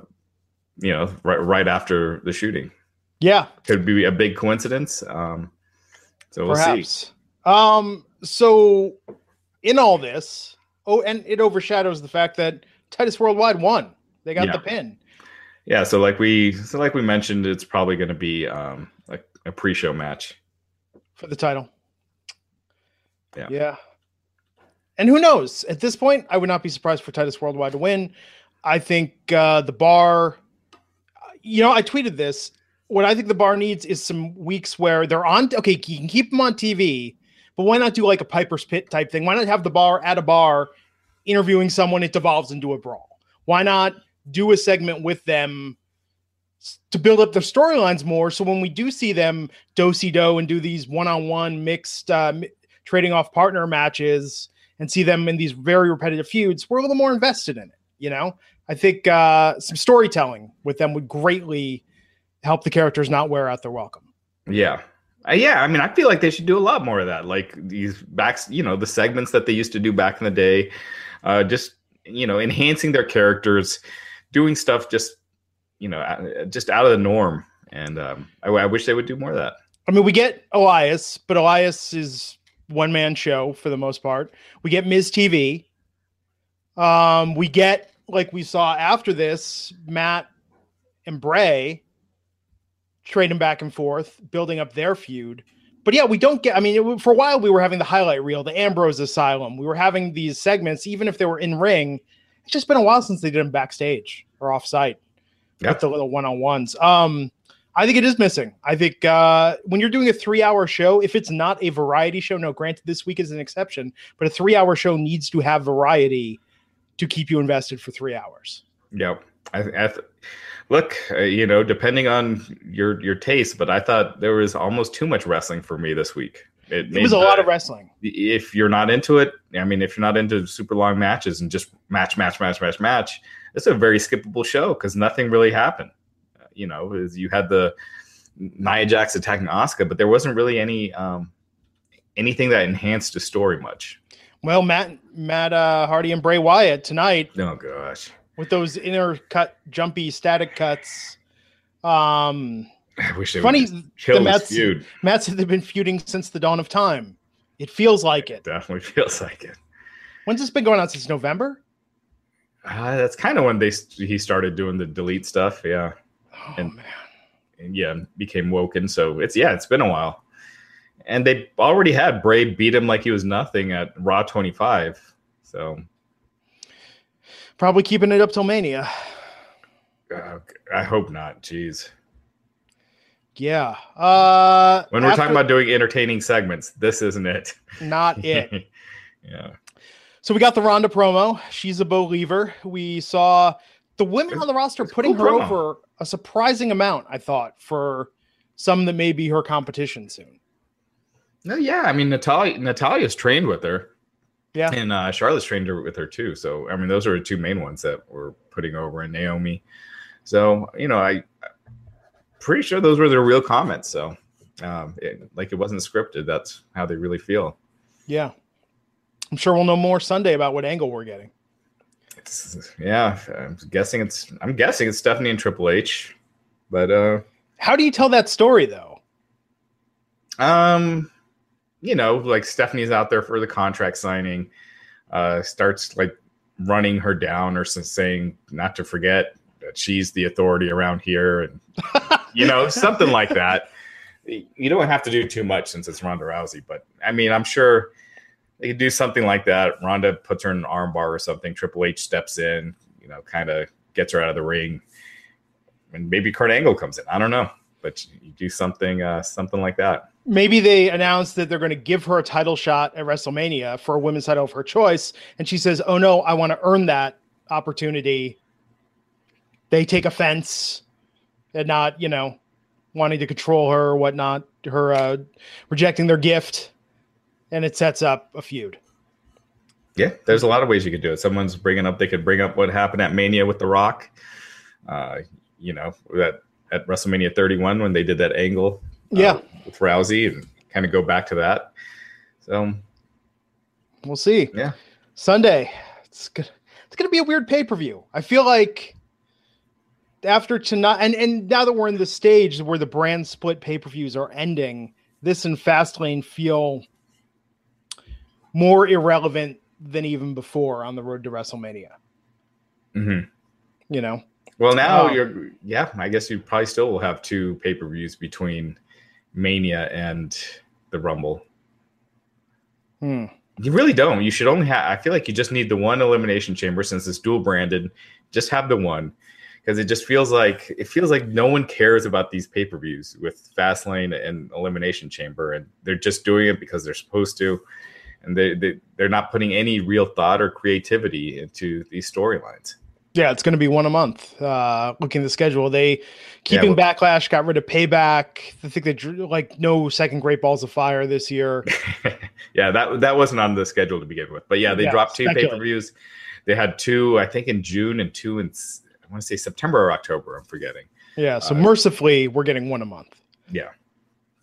you know, right right after the shooting. Yeah, could be a big coincidence. Um, so we'll Perhaps. see. Um, so in all this, oh, and it overshadows the fact that Titus Worldwide won. They got yeah. the pin. Yeah, so like we so like we mentioned, it's probably going to be um like a pre-show match for the title. Yeah. Yeah. And who knows? At this point, I would not be surprised for Titus Worldwide to win. I think uh, the bar, you know, I tweeted this. What I think the bar needs is some weeks where they're on. Okay, you can keep them on TV, but why not do like a Piper's Pit type thing? Why not have the bar at a bar interviewing someone? It devolves into a brawl. Why not do a segment with them to build up their storylines more? So when we do see them do do and do these one on one mixed uh, trading off partner matches and see them in these very repetitive feuds, we're a little more invested in it. You know, I think uh, some storytelling with them would greatly help the characters not wear out their welcome. Yeah, uh, yeah, I mean, I feel like they should do a lot more of that. Like these backs, you know, the segments that they used to do back in the day, uh, just you know, enhancing their characters, doing stuff just you know, just out of the norm. And um, I, I wish they would do more of that. I mean, we get Elias, but Elias is one man show for the most part. We get Miz TV. Um, we get like we saw after this, Matt and Bray trading back and forth, building up their feud. But yeah, we don't get. I mean, it, for a while we were having the highlight reel, the Ambrose Asylum. We were having these segments, even if they were in ring. It's just been a while since they did them backstage or off site Yep. with the little one on ones. Um, I think it is missing. I think uh, when you're doing a three hour show, if it's not a variety show, no, granted, this week is an exception, but a three hour show needs to have variety to keep you invested for three hours. Yep. I, I th- look, uh, you know, depending on your your taste, but I thought there was almost too much wrestling for me this week. It made was a the- lot of wrestling. If you're not into it, I mean, if you're not into super long matches and just match, match, match, match, match, it's a very skippable show because nothing really happened. You know, is you had the Nia Jax attacking Asuka, but there wasn't really any um, anything that enhanced the story much. Well, Matt, Matt uh, Hardy and Bray Wyatt tonight Oh gosh, with those inner cut, jumpy, static cuts. Um, I wish they funny, the Mets, feud. Matt said they've been feuding since the dawn of time. It feels like it. Definitely feels like it. When's this been going on since November? Uh, that's kind of when they he started doing the delete stuff. Yeah, Oh And- man. and yeah, became woken. So it's yeah, it's been a while. And they already had Bray beat him like he was nothing at Raw 25. So Probably keeping it up till Mania. uh, I hope not. Jeez. Yeah. Uh When we're after- talking about doing entertaining segments, this isn't it. not it. yeah. So we got the Ronda promo. She's a believer. We saw the women on the roster it's putting cool her promo. over a surprising amount, I thought, for some that may be her competition soon. No, yeah. I mean, Natalya Natalya's trained with her. Yeah. And uh, Charlotte's trained her with her too. So I mean, those are the two main ones that we're putting over in Naomi. So you know, I pretty sure those were their real comments. So um, it, like it wasn't scripted. That's how they really feel. Yeah. I'm sure we'll know more Sunday about what angle we're getting. Yeah, I'm guessing it's I'm guessing it's Stephanie and Triple H, but uh, How do you tell that story though? um, you know, like Stephanie's out there for the contract signing, uh, starts like running her down or saying not to forget that she's the authority around here, and you know, something like that. You don't have to do too much since it's Ronda Rousey, but I mean, I'm sure they could do something like that. Ronda puts her in an armbar or something. Triple H steps in, you know, kind of gets her out of the ring, and maybe Kurt Angle comes in. I don't know, but you do something, uh, something like that. Maybe they announce that they're going to give her a title shot at WrestleMania for a women's title of her choice. And she says, Oh no, I want to earn that opportunity. They take offense at not, you know, wanting to control her or whatnot, her uh, rejecting their gift. And it sets up a feud. Yeah, there's a lot of ways you could do it. Someone's bringing up, they could bring up what happened at Mania with The Rock. Uh, you know, that at WrestleMania 31 when they did that angle uh, Yeah. with Rousey and kind of go back to that. So, We'll see. Yeah. Sunday. It's good. It's going to be a weird pay per view. I feel like after tonight, and and now that we're in the stage where the brand split pay per views are ending, this and Fastlane feel more irrelevant than even before on the road to WrestleMania. mhm. You know, well, now Oh. you're, yeah, I guess you probably still will have two pay per views between Mania and the Rumble. Hmm. You really don't. You should only have. I feel like you just need the one elimination chamber since it's dual branded. Just have the one because it just feels like it feels like no one cares about these pay per views with Fastlane and Elimination Chamber, and they're just doing it because they're supposed to, and they, they they're not putting any real thought or creativity into these storylines. yeah, it's going to be one a month. Uh, looking at the schedule, they keeping well- backlash, got rid of payback. I think they drew like no second Great Balls of Fire this year. yeah, that that wasn't on the schedule to begin with, but yeah, they Yeah, dropped two pay per views. They had two, I think, in June and two in I want to say September or October. I'm forgetting. Yeah, so Uh, mercifully, we're getting one a month. Yeah.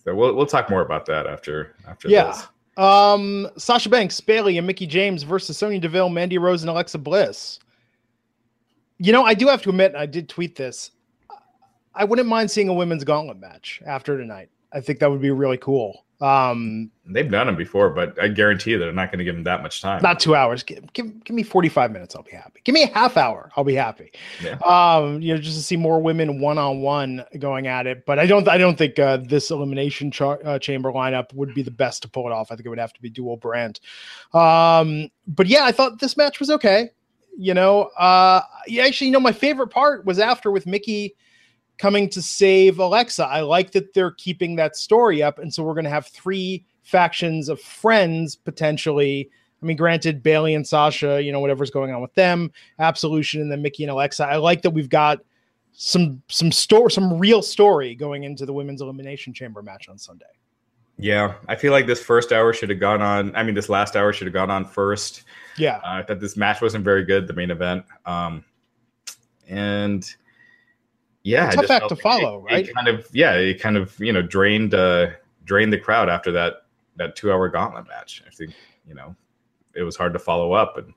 So we'll we'll talk more about that after after Yeah. this. Um, Sasha Banks, Bayley, and Mickie James versus Sonya Deville, Mandy Rose, and Alexa Bliss. You know, I do have to admit, I did tweet this. I wouldn't mind seeing a women's gauntlet match after tonight. I think that would be really cool. Um, They've done them before, but I guarantee you that they're not going to give them that much time. not two hours. Give, give, give me 45 minutes. I'll be happy. Give me a half hour. I'll be happy. Yeah. Um, you know, just to see more women one on one going at it. But I don't, I don't think uh, this elimination char- uh, chamber lineup would be the best to pull it off. I think it would have to be dual brand. Um, but yeah, I thought this match was okay. You know, uh, yeah, actually, you know, my favorite part was after with Mickie coming to save Alexa. I like that they're keeping that story up. And so we're going to have three factions of friends potentially. I mean, granted, Bayley and Sasha, you know, whatever's going on with them, Absolution, and then Mickie and Alexa. I like that we've got some some store some real story going into the women's elimination chamber match on Sunday. Yeah, I feel like this first hour should have gone on. I mean, this last hour should have gone on first. Yeah, Uh, I thought this match wasn't very good, the main event. Um, and yeah, Tough act to follow, it- right? It kind of yeah, it kind of you know drained uh, drained the crowd after that that two hour gauntlet match. I think you know it was hard to follow up, and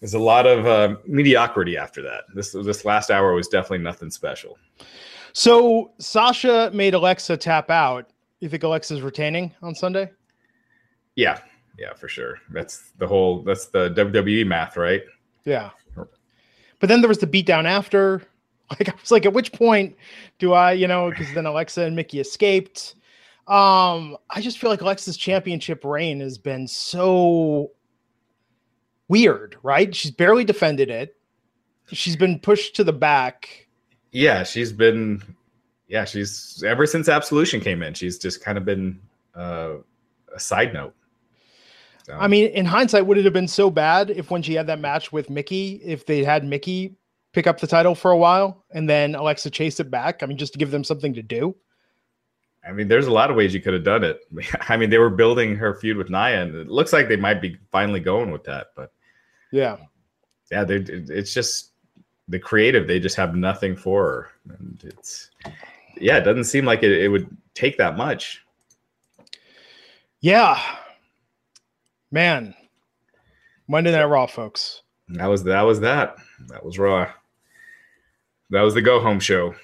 there's a lot of uh, mediocrity after that. This this last hour was definitely nothing special. So Sasha made Alexa tap out. You think Alexa's retaining on Sunday? Yeah, yeah, for sure. That's the whole. That's the WWE math, right? Yeah. But then there was the beatdown after. Like I was like, at which point do I, you know, because then Alexa and Mickie escaped. Um, I just feel like Alexa's championship reign has been so weird, right? She's barely defended it. She's been pushed to the back. Yeah, she's been. Yeah, she's ever since Absolution came in. She's just kind of been uh, a side note. So, I mean, in hindsight, would it have been so bad if when she had that match with Mickie, if they had Mickie pick up the title for a while and then Alexa chase it back? I mean, just to give them something to do. I mean, there's a lot of ways you could have done it. I mean, they were building her feud with Nia, and it looks like they might be finally going with that. But Yeah. yeah, they it's just the creative. They just have nothing for her, and it's yeah, it doesn't seem like it, it would take that much. Yeah. Man. Monday Night Raw, folks. That was that was that. That was Raw. That was the go home show.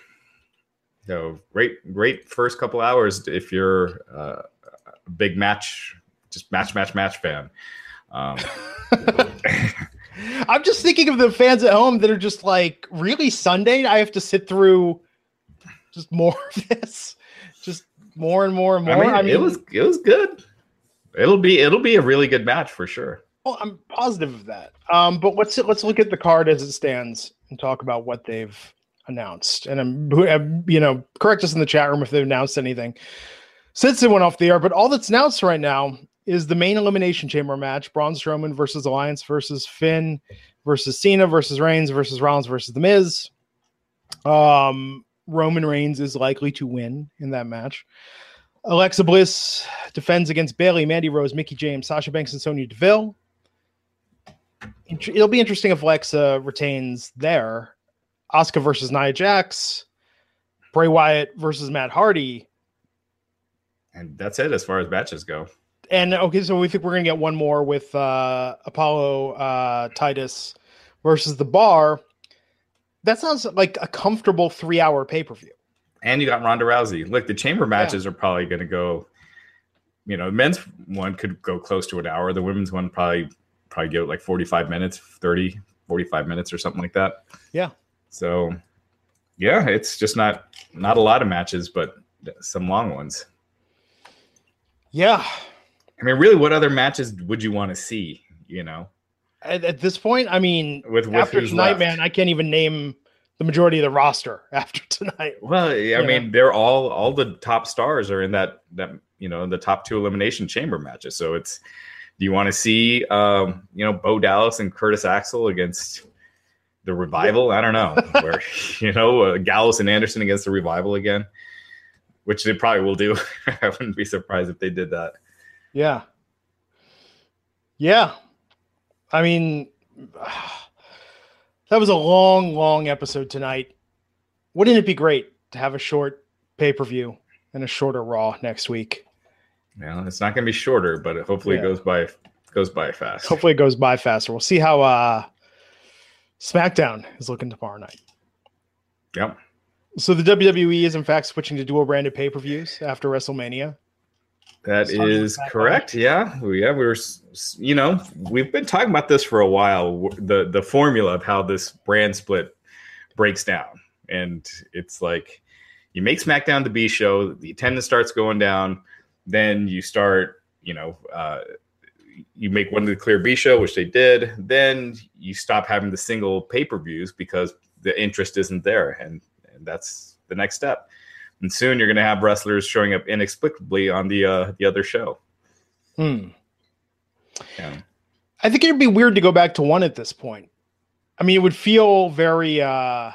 So great, great first couple hours if you're uh, a big match, just match, match, match fan. Um, I'm just thinking of the fans at home that are just like, really Sunday? I have to sit through just more of this, just more and more and I more. mean, I mean, it was it was good. It'll be it'll be a really good match for sure. I'm positive of that. Um, but let's let's look at the card as it stands and talk about what they've announced. And I'm, uh, you know, correct us in the chat room if they've announced anything since it went off the air. But all that's announced right now is the main elimination chamber match: Braun Strowman versus Elias versus Finn versus Cena versus Reigns versus Rollins versus The Miz. Um, Roman Reigns is likely to win in that match. Alexa Bliss defends against Bayley, Mandy Rose, Mickie James, Sasha Banks, and Sonya Deville. It'll be interesting if Alexa retains there. Asuka versus Nia Jax, Bray Wyatt versus Matt Hardy. And that's it as far as matches go. And okay, so we think we're gonna get one more with uh Apollo uh Titus versus the bar. That sounds like a comfortable three hour pay-per-view. And you got Ronda Rousey. Look, the chamber matches are probably going to go. You know, the men's one could go close to an hour. The women's one probably probably go like 45 minutes, 30, 45 minutes or something like that. Yeah. So, yeah, it's just not not a lot of matches, but some long ones. Yeah. I mean, really, what other matches would you want to see? You know, At, at this point, I mean, with, with after tonight, left. man, I can't even name the majority of the roster after tonight. Well, I You mean, they're all all the top stars are in that that you know the top two elimination chamber matches. So it's do you want to see um, you know Bo Dallas and Curtis Axel against the Revival? I don't know where you know uh, Gallows and Anderson against the Revival again, which they probably will do. I wouldn't be surprised if they did that. Yeah. Yeah. I mean, that was a long, long episode tonight. Wouldn't it be great to have a short pay per view and a shorter Raw next week? Well, it's not going to be shorter, but hopefully Yeah. it goes by goes by fast. Hopefully, it goes by faster. We'll see how uh, SmackDown is looking tomorrow night. Yep. So the WWE is in fact switching to dual branded pay per views after WrestleMania. That is correct. Yeah, yeah, we were. You know, we've been talking about this for a while. The the formula of how this brand split breaks down, and it's like you make SmackDown the B show, the attendance starts going down, then you start, you know, uh, you make one of the clear B show, which they did, then you stop having the single pay per views because the interest isn't there, and, and that's the next step. And soon you're going to have wrestlers showing up inexplicably on the uh, the other show. Hmm. Yeah. I think it'd be weird to go back to one at this point. I mean, it would feel very uh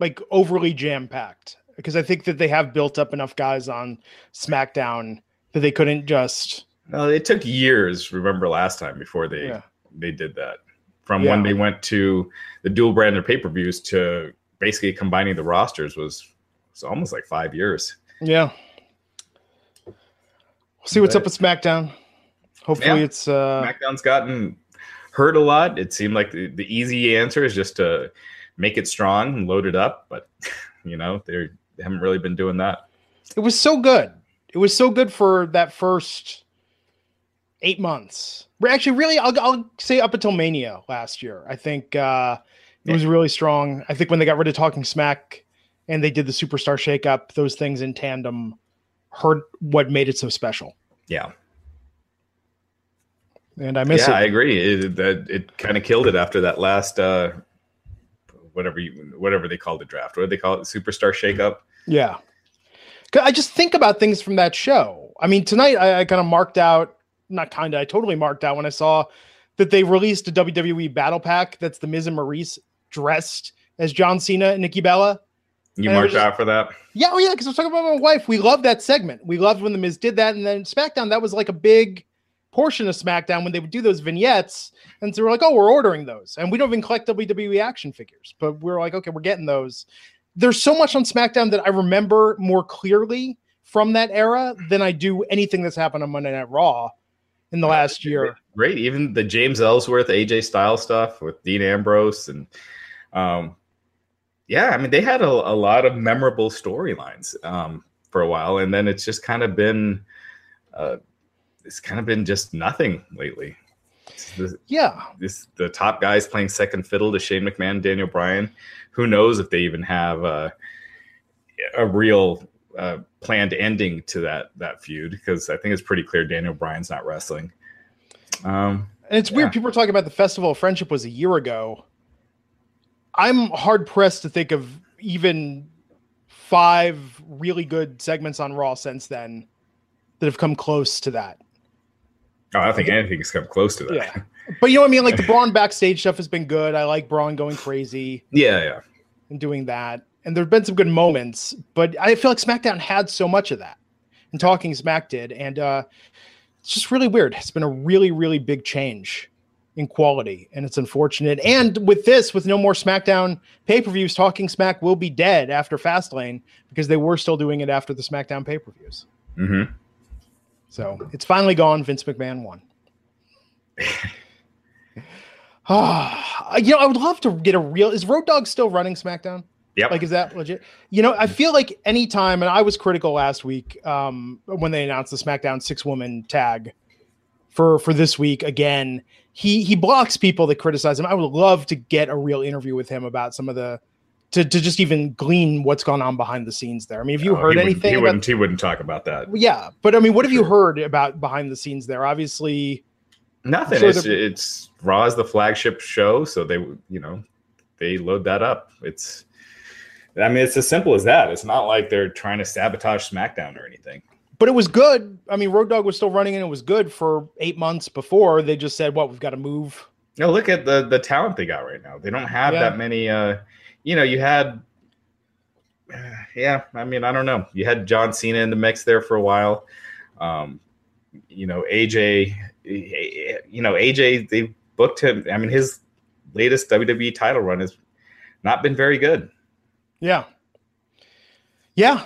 like overly jam packed because I think that they have built up enough guys on SmackDown that they couldn't just. No, it took years. Remember last time before they yeah. they did that. From yeah. when they went to the dual branded pay per views to basically combining the rosters was was almost like five years. Yeah. We'll see what's but, up with SmackDown. Hopefully, yeah. it's uh SmackDown's gotten hurt a lot. It seemed like the, the easy answer is just to make it strong and load it up, but you know they haven't really been doing that. It was so good. It was so good for that first eight months. Actually, really, I'll, I'll say up until Mania last year. I think uh, it was really strong. I think when they got rid of Talking Smack and they did the Superstar Shakeup, those things in tandem hurt what made it so special. Yeah. And I miss yeah, it. I agree. It, that it kind of killed it after that last uh, whatever you whatever they called the draft. What did they call it? Superstar shakeup. Yeah. I just think about things from that show. I mean, tonight I, I kind of marked out, not kind of, I totally marked out when I saw that they released a WWE Battle Pack that's the Miz and Maryse dressed as John Cena and Nikki Bella. You and marked just, out for that? Yeah, oh yeah, because I was talking about my wife. We loved that segment. We loved when the Miz did that, and then SmackDown that was like a big portion of SmackDown when they would do those vignettes. And so we're like, oh, we're ordering those. And we don't even collect WWE action figures, but we're like, okay, we're getting those. There's so much on SmackDown that I remember more clearly from that era than I do anything that's happened on Monday Night Raw in the last year. Great. Even the James Ellsworth, AJ Styles stuff with Dean Ambrose. And um, yeah, I mean, they had a, a lot of memorable storylines um, for a while. And then it's just kind of been. Uh, it's kind of been just nothing lately. The, yeah, this the top guys playing second fiddle to Shane McMahon, Daniel Bryan. Who knows if they even have a a real uh, planned ending to that that feud? Because I think it's pretty clear Daniel Bryan's not wrestling. Um, and it's yeah. weird. People are talking about the Festival of Friendship was a year ago. I'm hard pressed to think of even five really good segments on Raw since then that have come close to that. Oh, I don't think anything's come close to that. Yeah. But you know what I mean? Like the Braun backstage stuff has been good. I like Braun going crazy. Yeah, yeah. And doing that. And there've been some good moments, but I feel like SmackDown had so much of that. And Talking Smack did. And uh it's just really weird. It's been a really, really big change in quality, and it's unfortunate. And with this, with no more SmackDown pay-per-views, Talking Smack will be dead after Fastlane because they were still doing it after the SmackDown pay-per-views. Mm-hmm. So it's finally gone. Vince McMahon won. Ah, you know, I would love to get a real. Is Road Dog still running SmackDown? Yeah. Like, is that legit? You know, I feel like anytime, and I was critical last week um, when they announced the SmackDown six woman tag for for this week again. He he blocks people that criticize him. I would love to get a real interview with him about some of the to, to just even glean what's gone on behind the scenes there. I mean, have you heard he anything? He about, wouldn't. He wouldn't talk about that. Yeah, but I mean, what have sure. you heard about behind the scenes there? Obviously, nothing. Sure it's, it's Raw is the flagship show, so they you know they load that up. It's I mean, it's as simple as that. It's not like they're trying to sabotage SmackDown or anything. But it was good. I mean, Road Dog was still running and it was good for eight months before. They just said, "What well, we've got to move." No, look at the the talent they got right now. They don't have yeah. that many. uh You know, you had yeah, I mean, I don't know. You had John Cena in the mix there for a while. Um, you know, AJ, you know, AJ, they booked him. I mean, his latest WWE title run has not been very good. Yeah. Yeah.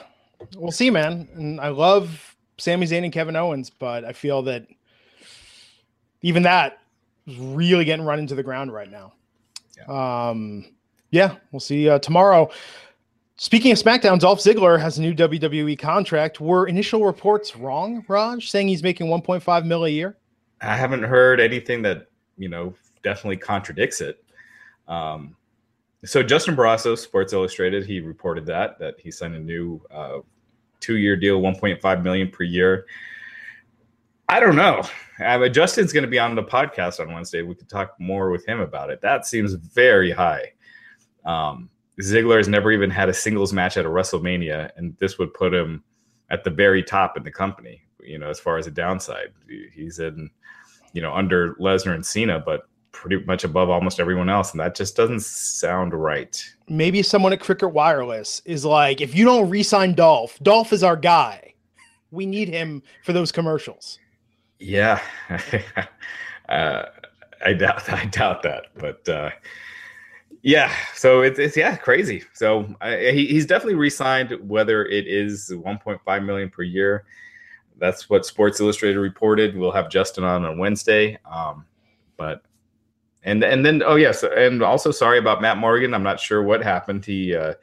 We'll see, man. And I love Sami Zayn and Kevin Owens, but I feel that even that is really getting run into the ground right now. Yeah. Um, yeah, we'll see uh, tomorrow Speaking of SmackDown, Dolph Ziggler has a new WWE contract. Were initial reports wrong, Raj, saying he's making 1.5 mil a year? I haven't heard anything that you know definitely contradicts it. Um, so Justin Barrasso, Sports Illustrated, he reported that that he signed a new uh, two-year deal, 1.5 million per year. I don't know. I mean, Justin's going to be on the podcast on Wednesday. We could talk more with him about it. That seems very high. Um, Ziggler has never even had a singles match at a WrestleMania, and this would put him at the very top in the company. You know, as far as a downside, he's in, you know, under Lesnar and Cena, but pretty much above almost everyone else, and that just doesn't sound right. Maybe someone at Cricket Wireless is like, if you don't re-sign Dolph, Dolph is our guy. We need him for those commercials. Yeah, uh, I doubt I doubt that, but uh, yeah. So it's, it's yeah crazy. So he, he's definitely re-signed. Whether it is 1.5 million per year, that's what Sports Illustrated reported. We'll have Justin on on Wednesday. Um, but and and then oh yes, and also sorry about Matt Morgan. I'm not sure what happened. He uh,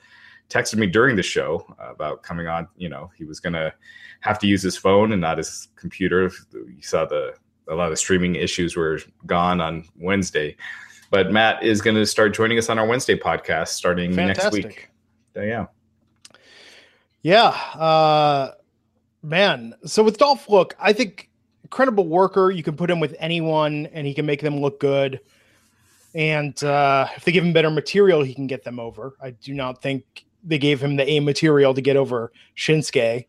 texted me during the show about coming on. You know, he was gonna have to use his phone and not his computer. You saw the a lot of streaming issues were gone on Wednesday. But Matt is going to start joining us on our Wednesday podcast starting Fantastic. next week. So, yeah. Yeah. Uh, man. So with Dolph, look, I think incredible worker. You can put him with anyone and he can make them look good. And uh, if they give him better material, he can get them over. I do not think they gave him the A material to get over Shinsuke.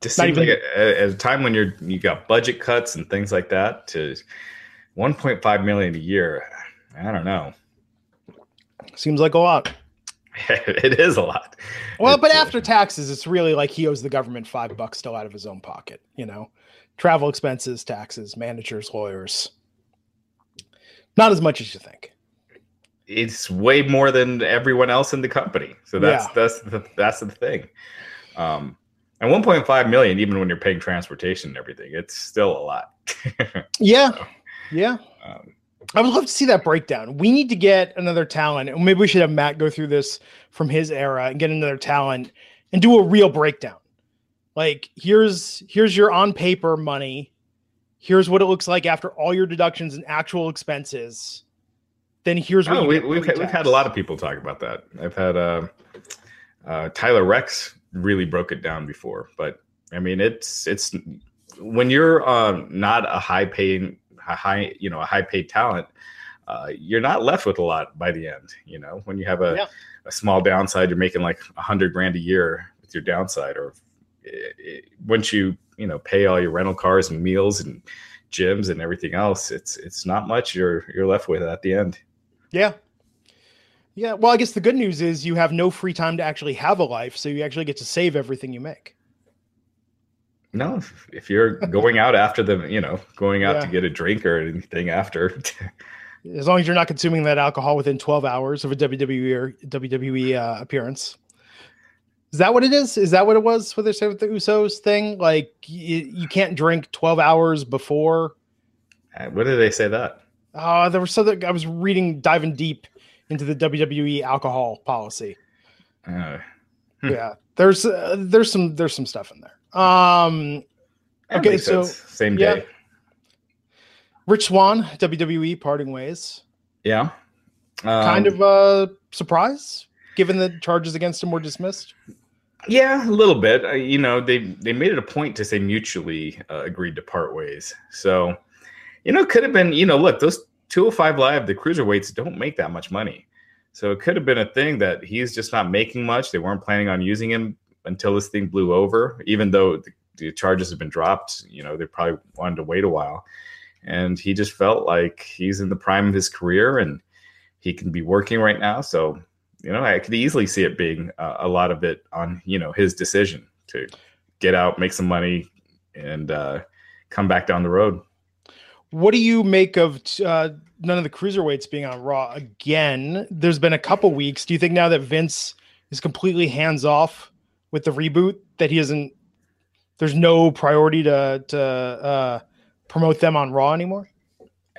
Just seems even, like a, at a time when you're you got budget cuts and things like that to 1.5 million a year. I don't know. Seems like a lot. it is a lot. Well, it's, but uh, after taxes, it's really like he owes the government five bucks still out of his own pocket. You know, travel expenses, taxes, managers, lawyers. Not as much as you think. It's way more than everyone else in the company. So that's yeah. that's the that's the thing. Um, and 1.5 million, even when you're paying transportation and everything, it's still a lot. yeah, so, yeah. Um, I would love to see that breakdown. We need to get another talent, and maybe we should have Matt go through this from his era and get another talent and do a real breakdown. Like here's here's your on paper money here's what it looks like after all your deductions and actual expenses. Then here's what oh, we, have we've, we've had a lot of people talk about that. I've had uh, uh, Tyler Reks really broke it down before, but I mean it's it's when you're uh, not a high paying a high you know a high paid talent, uh, you're not left with a lot by the end. You know when you have a, yeah. a small downside, you're making like a hundred grand a year with your downside, or it, it, once you you know pay all your rental cars and meals and gyms and everything else it's it's not much you're you're left with at the end yeah yeah well i guess the good news is you have no free time to actually have a life so you actually get to save everything you make no if, if you're going out after the you know going out yeah. to get a drink or anything after as long as you're not consuming that alcohol within 12 hours of a wwe or wwe uh, appearance is that what it is? Is that what it was? What they said with the Usos thing? Like you, you can't drink twelve hours before. Uh, what did they say that? Uh, there was something I was reading, diving deep into the WWE alcohol policy. Uh, hmm. Yeah, there's uh, there's some there's some stuff in there. Um, okay, so same day. Yeah. Rich Swann, WWE parting ways. Yeah, um, kind of a surprise given the charges against him were dismissed. Yeah, a little bit. Uh, you know, they they made it a point to say mutually uh, agreed to part ways. So, you know, could have been. You know, look, those 205 live, the cruiserweights don't make that much money. So it could have been a thing that he's just not making much. They weren't planning on using him until this thing blew over. Even though the, the charges have been dropped, you know, they probably wanted to wait a while. And he just felt like he's in the prime of his career and he can be working right now. So you know, I could easily see it being uh, a lot of it on, you know, his decision to get out, make some money, and uh, come back down the road. What do you make of uh, none of the cruiserweights being on Raw again? There's been a couple weeks. Do you think now that Vince is completely hands off with the reboot that he isn't? There's no priority to to uh, promote them on Raw anymore.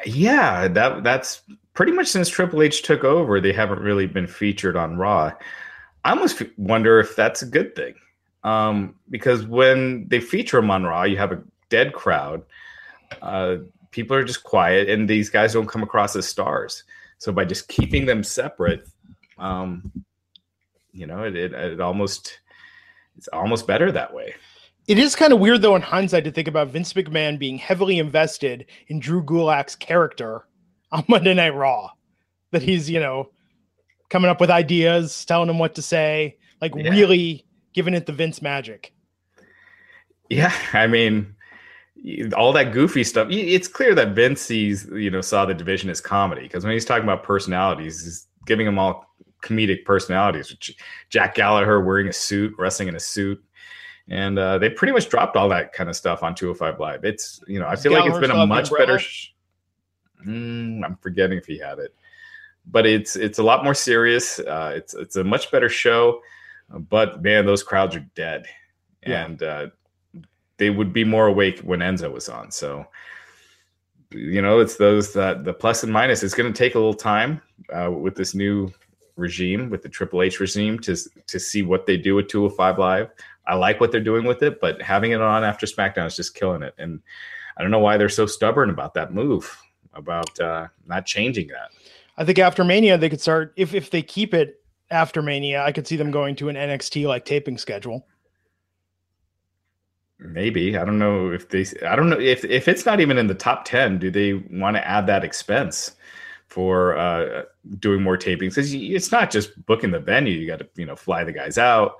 Yeah, that that's pretty much since Triple H took over, they haven't really been featured on Raw. I almost wonder if that's a good thing. Um, because when they feature him on Raw, you have a dead crowd. Uh, people are just quiet, and these guys don't come across as stars. So by just keeping them separate, um, you know, it, it, it almost it's almost better that way. It is kind of weird, though, in hindsight, to think about Vince McMahon being heavily invested in Drew Gulak's character on Monday Night Raw. That he's, you know, coming up with ideas, telling him what to say, like yeah. really giving it the Vince magic. Yeah, I mean, all that goofy stuff. It's clear that Vince sees, you know, saw the division as comedy because when he's talking about personalities, he's giving them all comedic personalities. Which Jack Gallagher wearing a suit, wrestling in a suit, and uh, they pretty much dropped all that kind of stuff on 205 Live. It's you know, I feel Gallagher like it's been a much better. Sh- mm, I'm forgetting if he had it, but it's it's a lot more serious. Uh, it's it's a much better show, but man, those crowds are dead, yeah. and uh, they would be more awake when Enzo was on. So you know, it's those that the plus and minus. It's going to take a little time uh, with this new regime, with the Triple H regime, to to see what they do with 205 Live. I like what they're doing with it, but having it on after SmackDown is just killing it. And I don't know why they're so stubborn about that move, about uh, not changing that. I think after Mania, they could start if if they keep it after Mania. I could see them going to an NXT like taping schedule. Maybe I don't know if they. I don't know if if it's not even in the top ten. Do they want to add that expense? For uh, doing more tapings because it's not just booking the venue. You got to you know fly the guys out.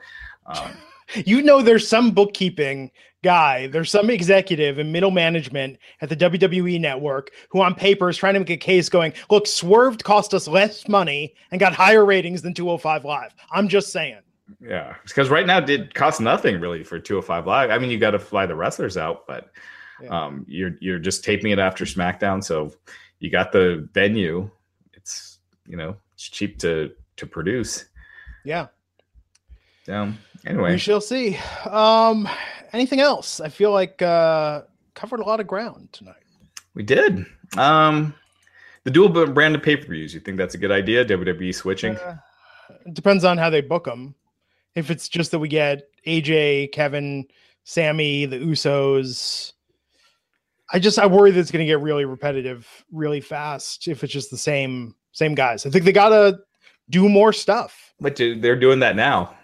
Um, you know, there's some bookkeeping guy, there's some executive in middle management at the WWE network who, on paper, is trying to make a case going, look, Swerved cost us less money and got higher ratings than 205 Live. I'm just saying. Yeah, because right now did cost nothing really for 205 Live. I mean, you got to fly the wrestlers out, but yeah. um, you're you're just taping it after SmackDown, so you got the venue. It's you know it's cheap to to produce. Yeah. Um. Anyway, we shall see. Um. Anything else? I feel like uh covered a lot of ground tonight. We did. Um. The dual branded pay per views. You think that's a good idea? WWE switching. Uh, it depends on how they book them. If it's just that we get AJ, Kevin, Sami, the Usos, I just I worry that it's going to get really repetitive really fast if it's just the same same guys. I think they got to do more stuff. But dude, they're doing that now.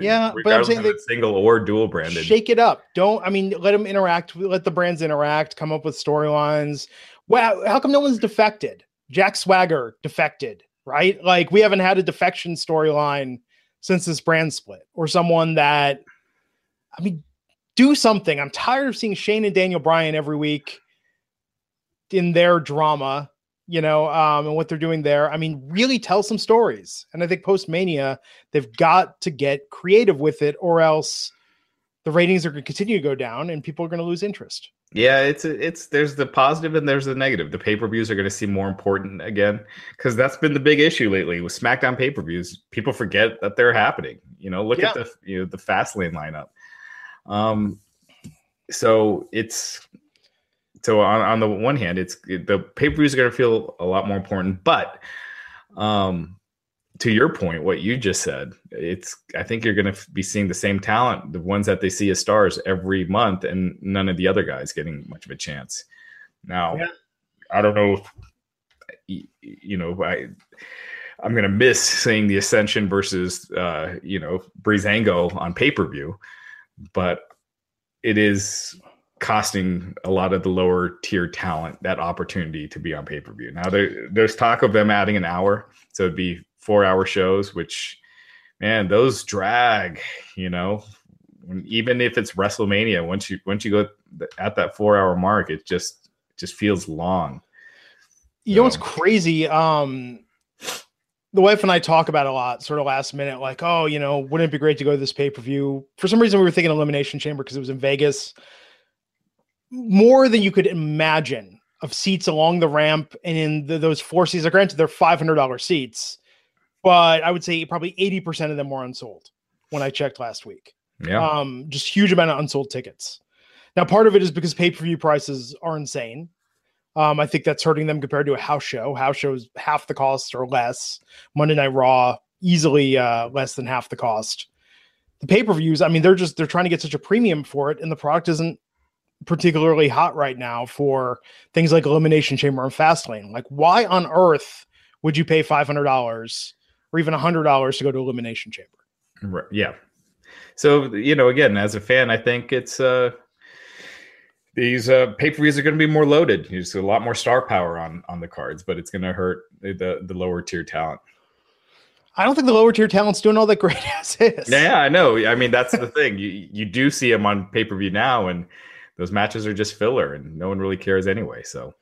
Yeah, but I'm saying single or dual branded. Shake it up. Don't I mean let them interact. Let the brands interact. Come up with storylines. Wow, how come no one's defected? Jack Swagger defected, right? Like we haven't had a defection storyline since this brand split, or someone that I mean, do something. I'm tired of seeing Shane and Daniel Bryan every week in their drama, you know, um, and what they're doing there. I mean, really tell some stories. And I think post Mania, they've got to get creative with it, or else the ratings are going to continue to go down and people are going to lose interest. Yeah, it's it's there's the positive and there's the negative. The pay per views are going to seem more important again because that's been the big issue lately with SmackDown pay per views. People forget that they're happening. You know, look yeah. at the you know the Fastlane lineup. Um, so it's so on, on the one hand, it's the pay per views are going to feel a lot more important, but um, to your point, what you just said, it's I think you're going to be seeing the same talent, the ones that they see as stars every month, and none of the other guys getting much of a chance. Now, yeah. I don't know, if, you know, I I'm going to miss seeing the Ascension versus uh, you know Breezango on pay per view but it is costing a lot of the lower tier talent that opportunity to be on pay per view. Now there, there's talk of them adding an hour, so it'd be four hour shows, which man, those drag. You know, even if it's WrestleMania, once you once you go at that four hour mark, it just just feels long. You know what's crazy? Um, the wife and I talk about a lot, sort of last minute, like, oh, you know, wouldn't it be great to go to this pay per view? For some reason, we were thinking Elimination Chamber because it was in Vegas. More than you could imagine of seats along the ramp and in the, those four seats. Are granted, they're five hundred dollars seats, but I would say probably eighty percent of them were unsold when I checked last week. Yeah, um, just huge amount of unsold tickets. Now, part of it is because pay per view prices are insane. Um, I think that's hurting them compared to a house show. House shows half the cost or less. Monday Night Raw easily uh, less than half the cost. The pay per views, I mean, they're just they're trying to get such a premium for it, and the product isn't particularly hot right now for things like Elimination Chamber and Fastlane. Like, why on earth would you pay five hundred dollars or even hundred dollars to go to Elimination Chamber? Right. Yeah. So you know, again, as a fan, I think it's uh these uh, pay per views are going to be more loaded. You There's a lot more star power on on the cards, but it's going to hurt the the lower tier talent. I don't think the lower tier talent's doing all that great as is. Yeah, I know. I mean, that's the thing. You you do see them on pay per view now, and those matches are just filler, and no one really cares anyway. So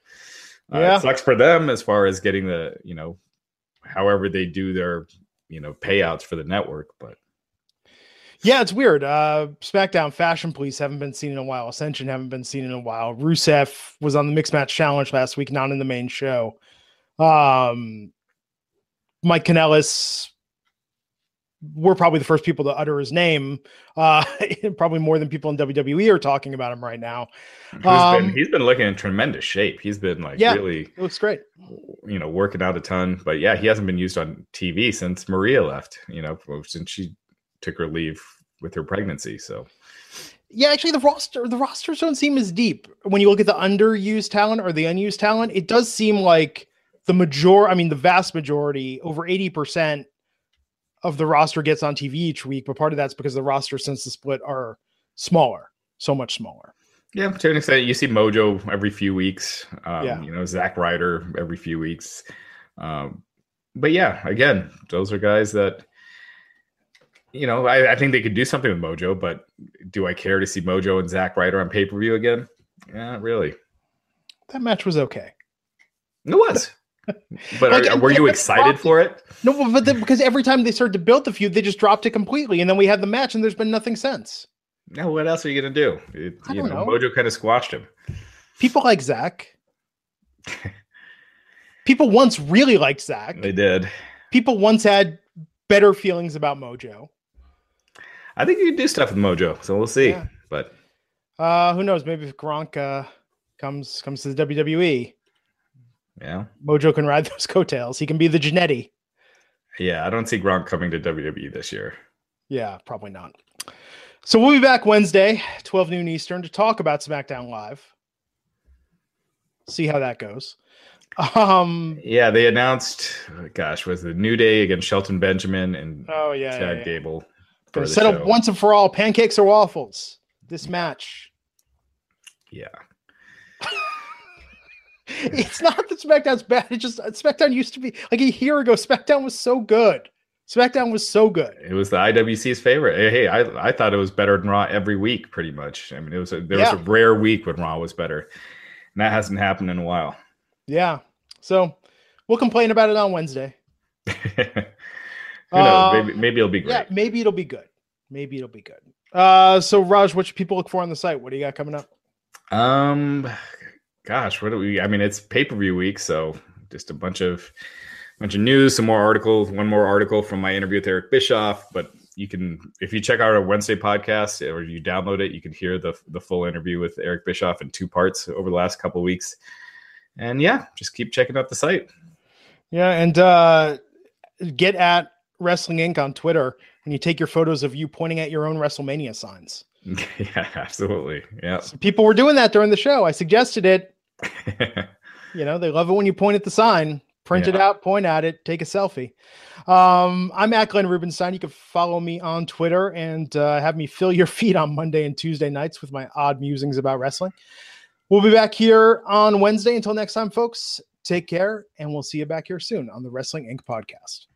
uh, yeah. it sucks for them as far as getting the you know, however they do their you know payouts for the network, but yeah, it's weird. Uh, SmackDown Fashion Police haven't been seen in a while. Ascension haven't been seen in a while. Rusev was on the Mixed Match Challenge last week, not in the main show. Um, Mike Kanellis, we're probably the first people to utter his name, uh, probably more than people in WWE are talking about him right now. Um, been, he's been looking in tremendous shape. He's been like yeah, really, it looks great. You know, working out a ton. But yeah, he hasn't been used on TV since Maria left. You know, since she took her leave with her pregnancy. So yeah, actually the roster the rosters don't seem as deep. When you look at the underused talent or the unused talent, it does seem like the major I mean the vast majority, over 80% of the roster gets on TV each week, but part of that's because the roster since the split are smaller, so much smaller. Yeah, to an extent, you see Mojo every few weeks. Um, yeah. You know, Zack Ryder every few weeks. Um, but yeah, again, those are guys that you know, I, I, think they could do something with Mojo, but do I care to see Mojo and Zack Ryder on pay per view again? Yeah, really. That match was okay. It was. But like, are, were you excited for it? No, but then, because every time they started to build the feud, they just dropped it completely, and then we had the match, and there's been nothing since. Now, what else are you gonna do? It, you know, know, Mojo kind of squashed him. People like Zack. People once really liked Zack. They did. People once had better feelings about Mojo. I think you can do stuff with Mojo, so we'll see. Yeah. But uh, who knows? Maybe if Gronk uh, comes comes to the WWE, yeah, Mojo can ride those coattails. He can be the Jannetty. Yeah, I don't see Gronk coming to WWE this year. Yeah, probably not. So we'll be back Wednesday, 12 noon Eastern, to talk about SmackDown Live. See how that goes. Um yeah, they announced gosh, was the New Day against Shelton Benjamin and oh yeah, Chad yeah, yeah. Gable. Gonna set up once and for all pancakes or waffles. This match. Yeah. it's not that SmackDown's bad. It just uh, SmackDown used to be like a year ago. SmackDown was so good. SmackDown was so good. It was the IWC's favorite. Hey, I, I thought it was better than Raw every week, pretty much. I mean, it was a, there yeah. was a rare week when Raw was better, and that hasn't happened in a while. Yeah. So we'll complain about it on Wednesday. Who knows? maybe, um, maybe it'll be great. Yeah, maybe it'll be good. Maybe it'll be good. Uh, so Raj, what should people look for on the site? What do you got coming up? Um, gosh, what do we? I mean, it's pay per view week, so just a bunch of bunch of news, some more articles, one more article from my interview with Eric Bischoff. But you can, if you check out our Wednesday podcast or you download it, you can hear the the full interview with Eric Bischoff in two parts over the last couple weeks. And yeah, just keep checking out the site. Yeah, and uh, get at Wrestling Inc. on Twitter and you take your photos of you pointing at your own WrestleMania signs. Yeah, absolutely. Yeah. So people were doing that during the show. I suggested it. you know, they love it when you point at the sign, print yeah. it out, point at it, take a selfie. Um, I'm at Glenn Rubenstein. You can follow me on Twitter and uh, have me fill your feed on Monday and Tuesday nights with my odd musings about wrestling. We'll be back here on Wednesday. Until next time, folks, take care, and we'll see you back here soon on the Wrestling Inc. podcast.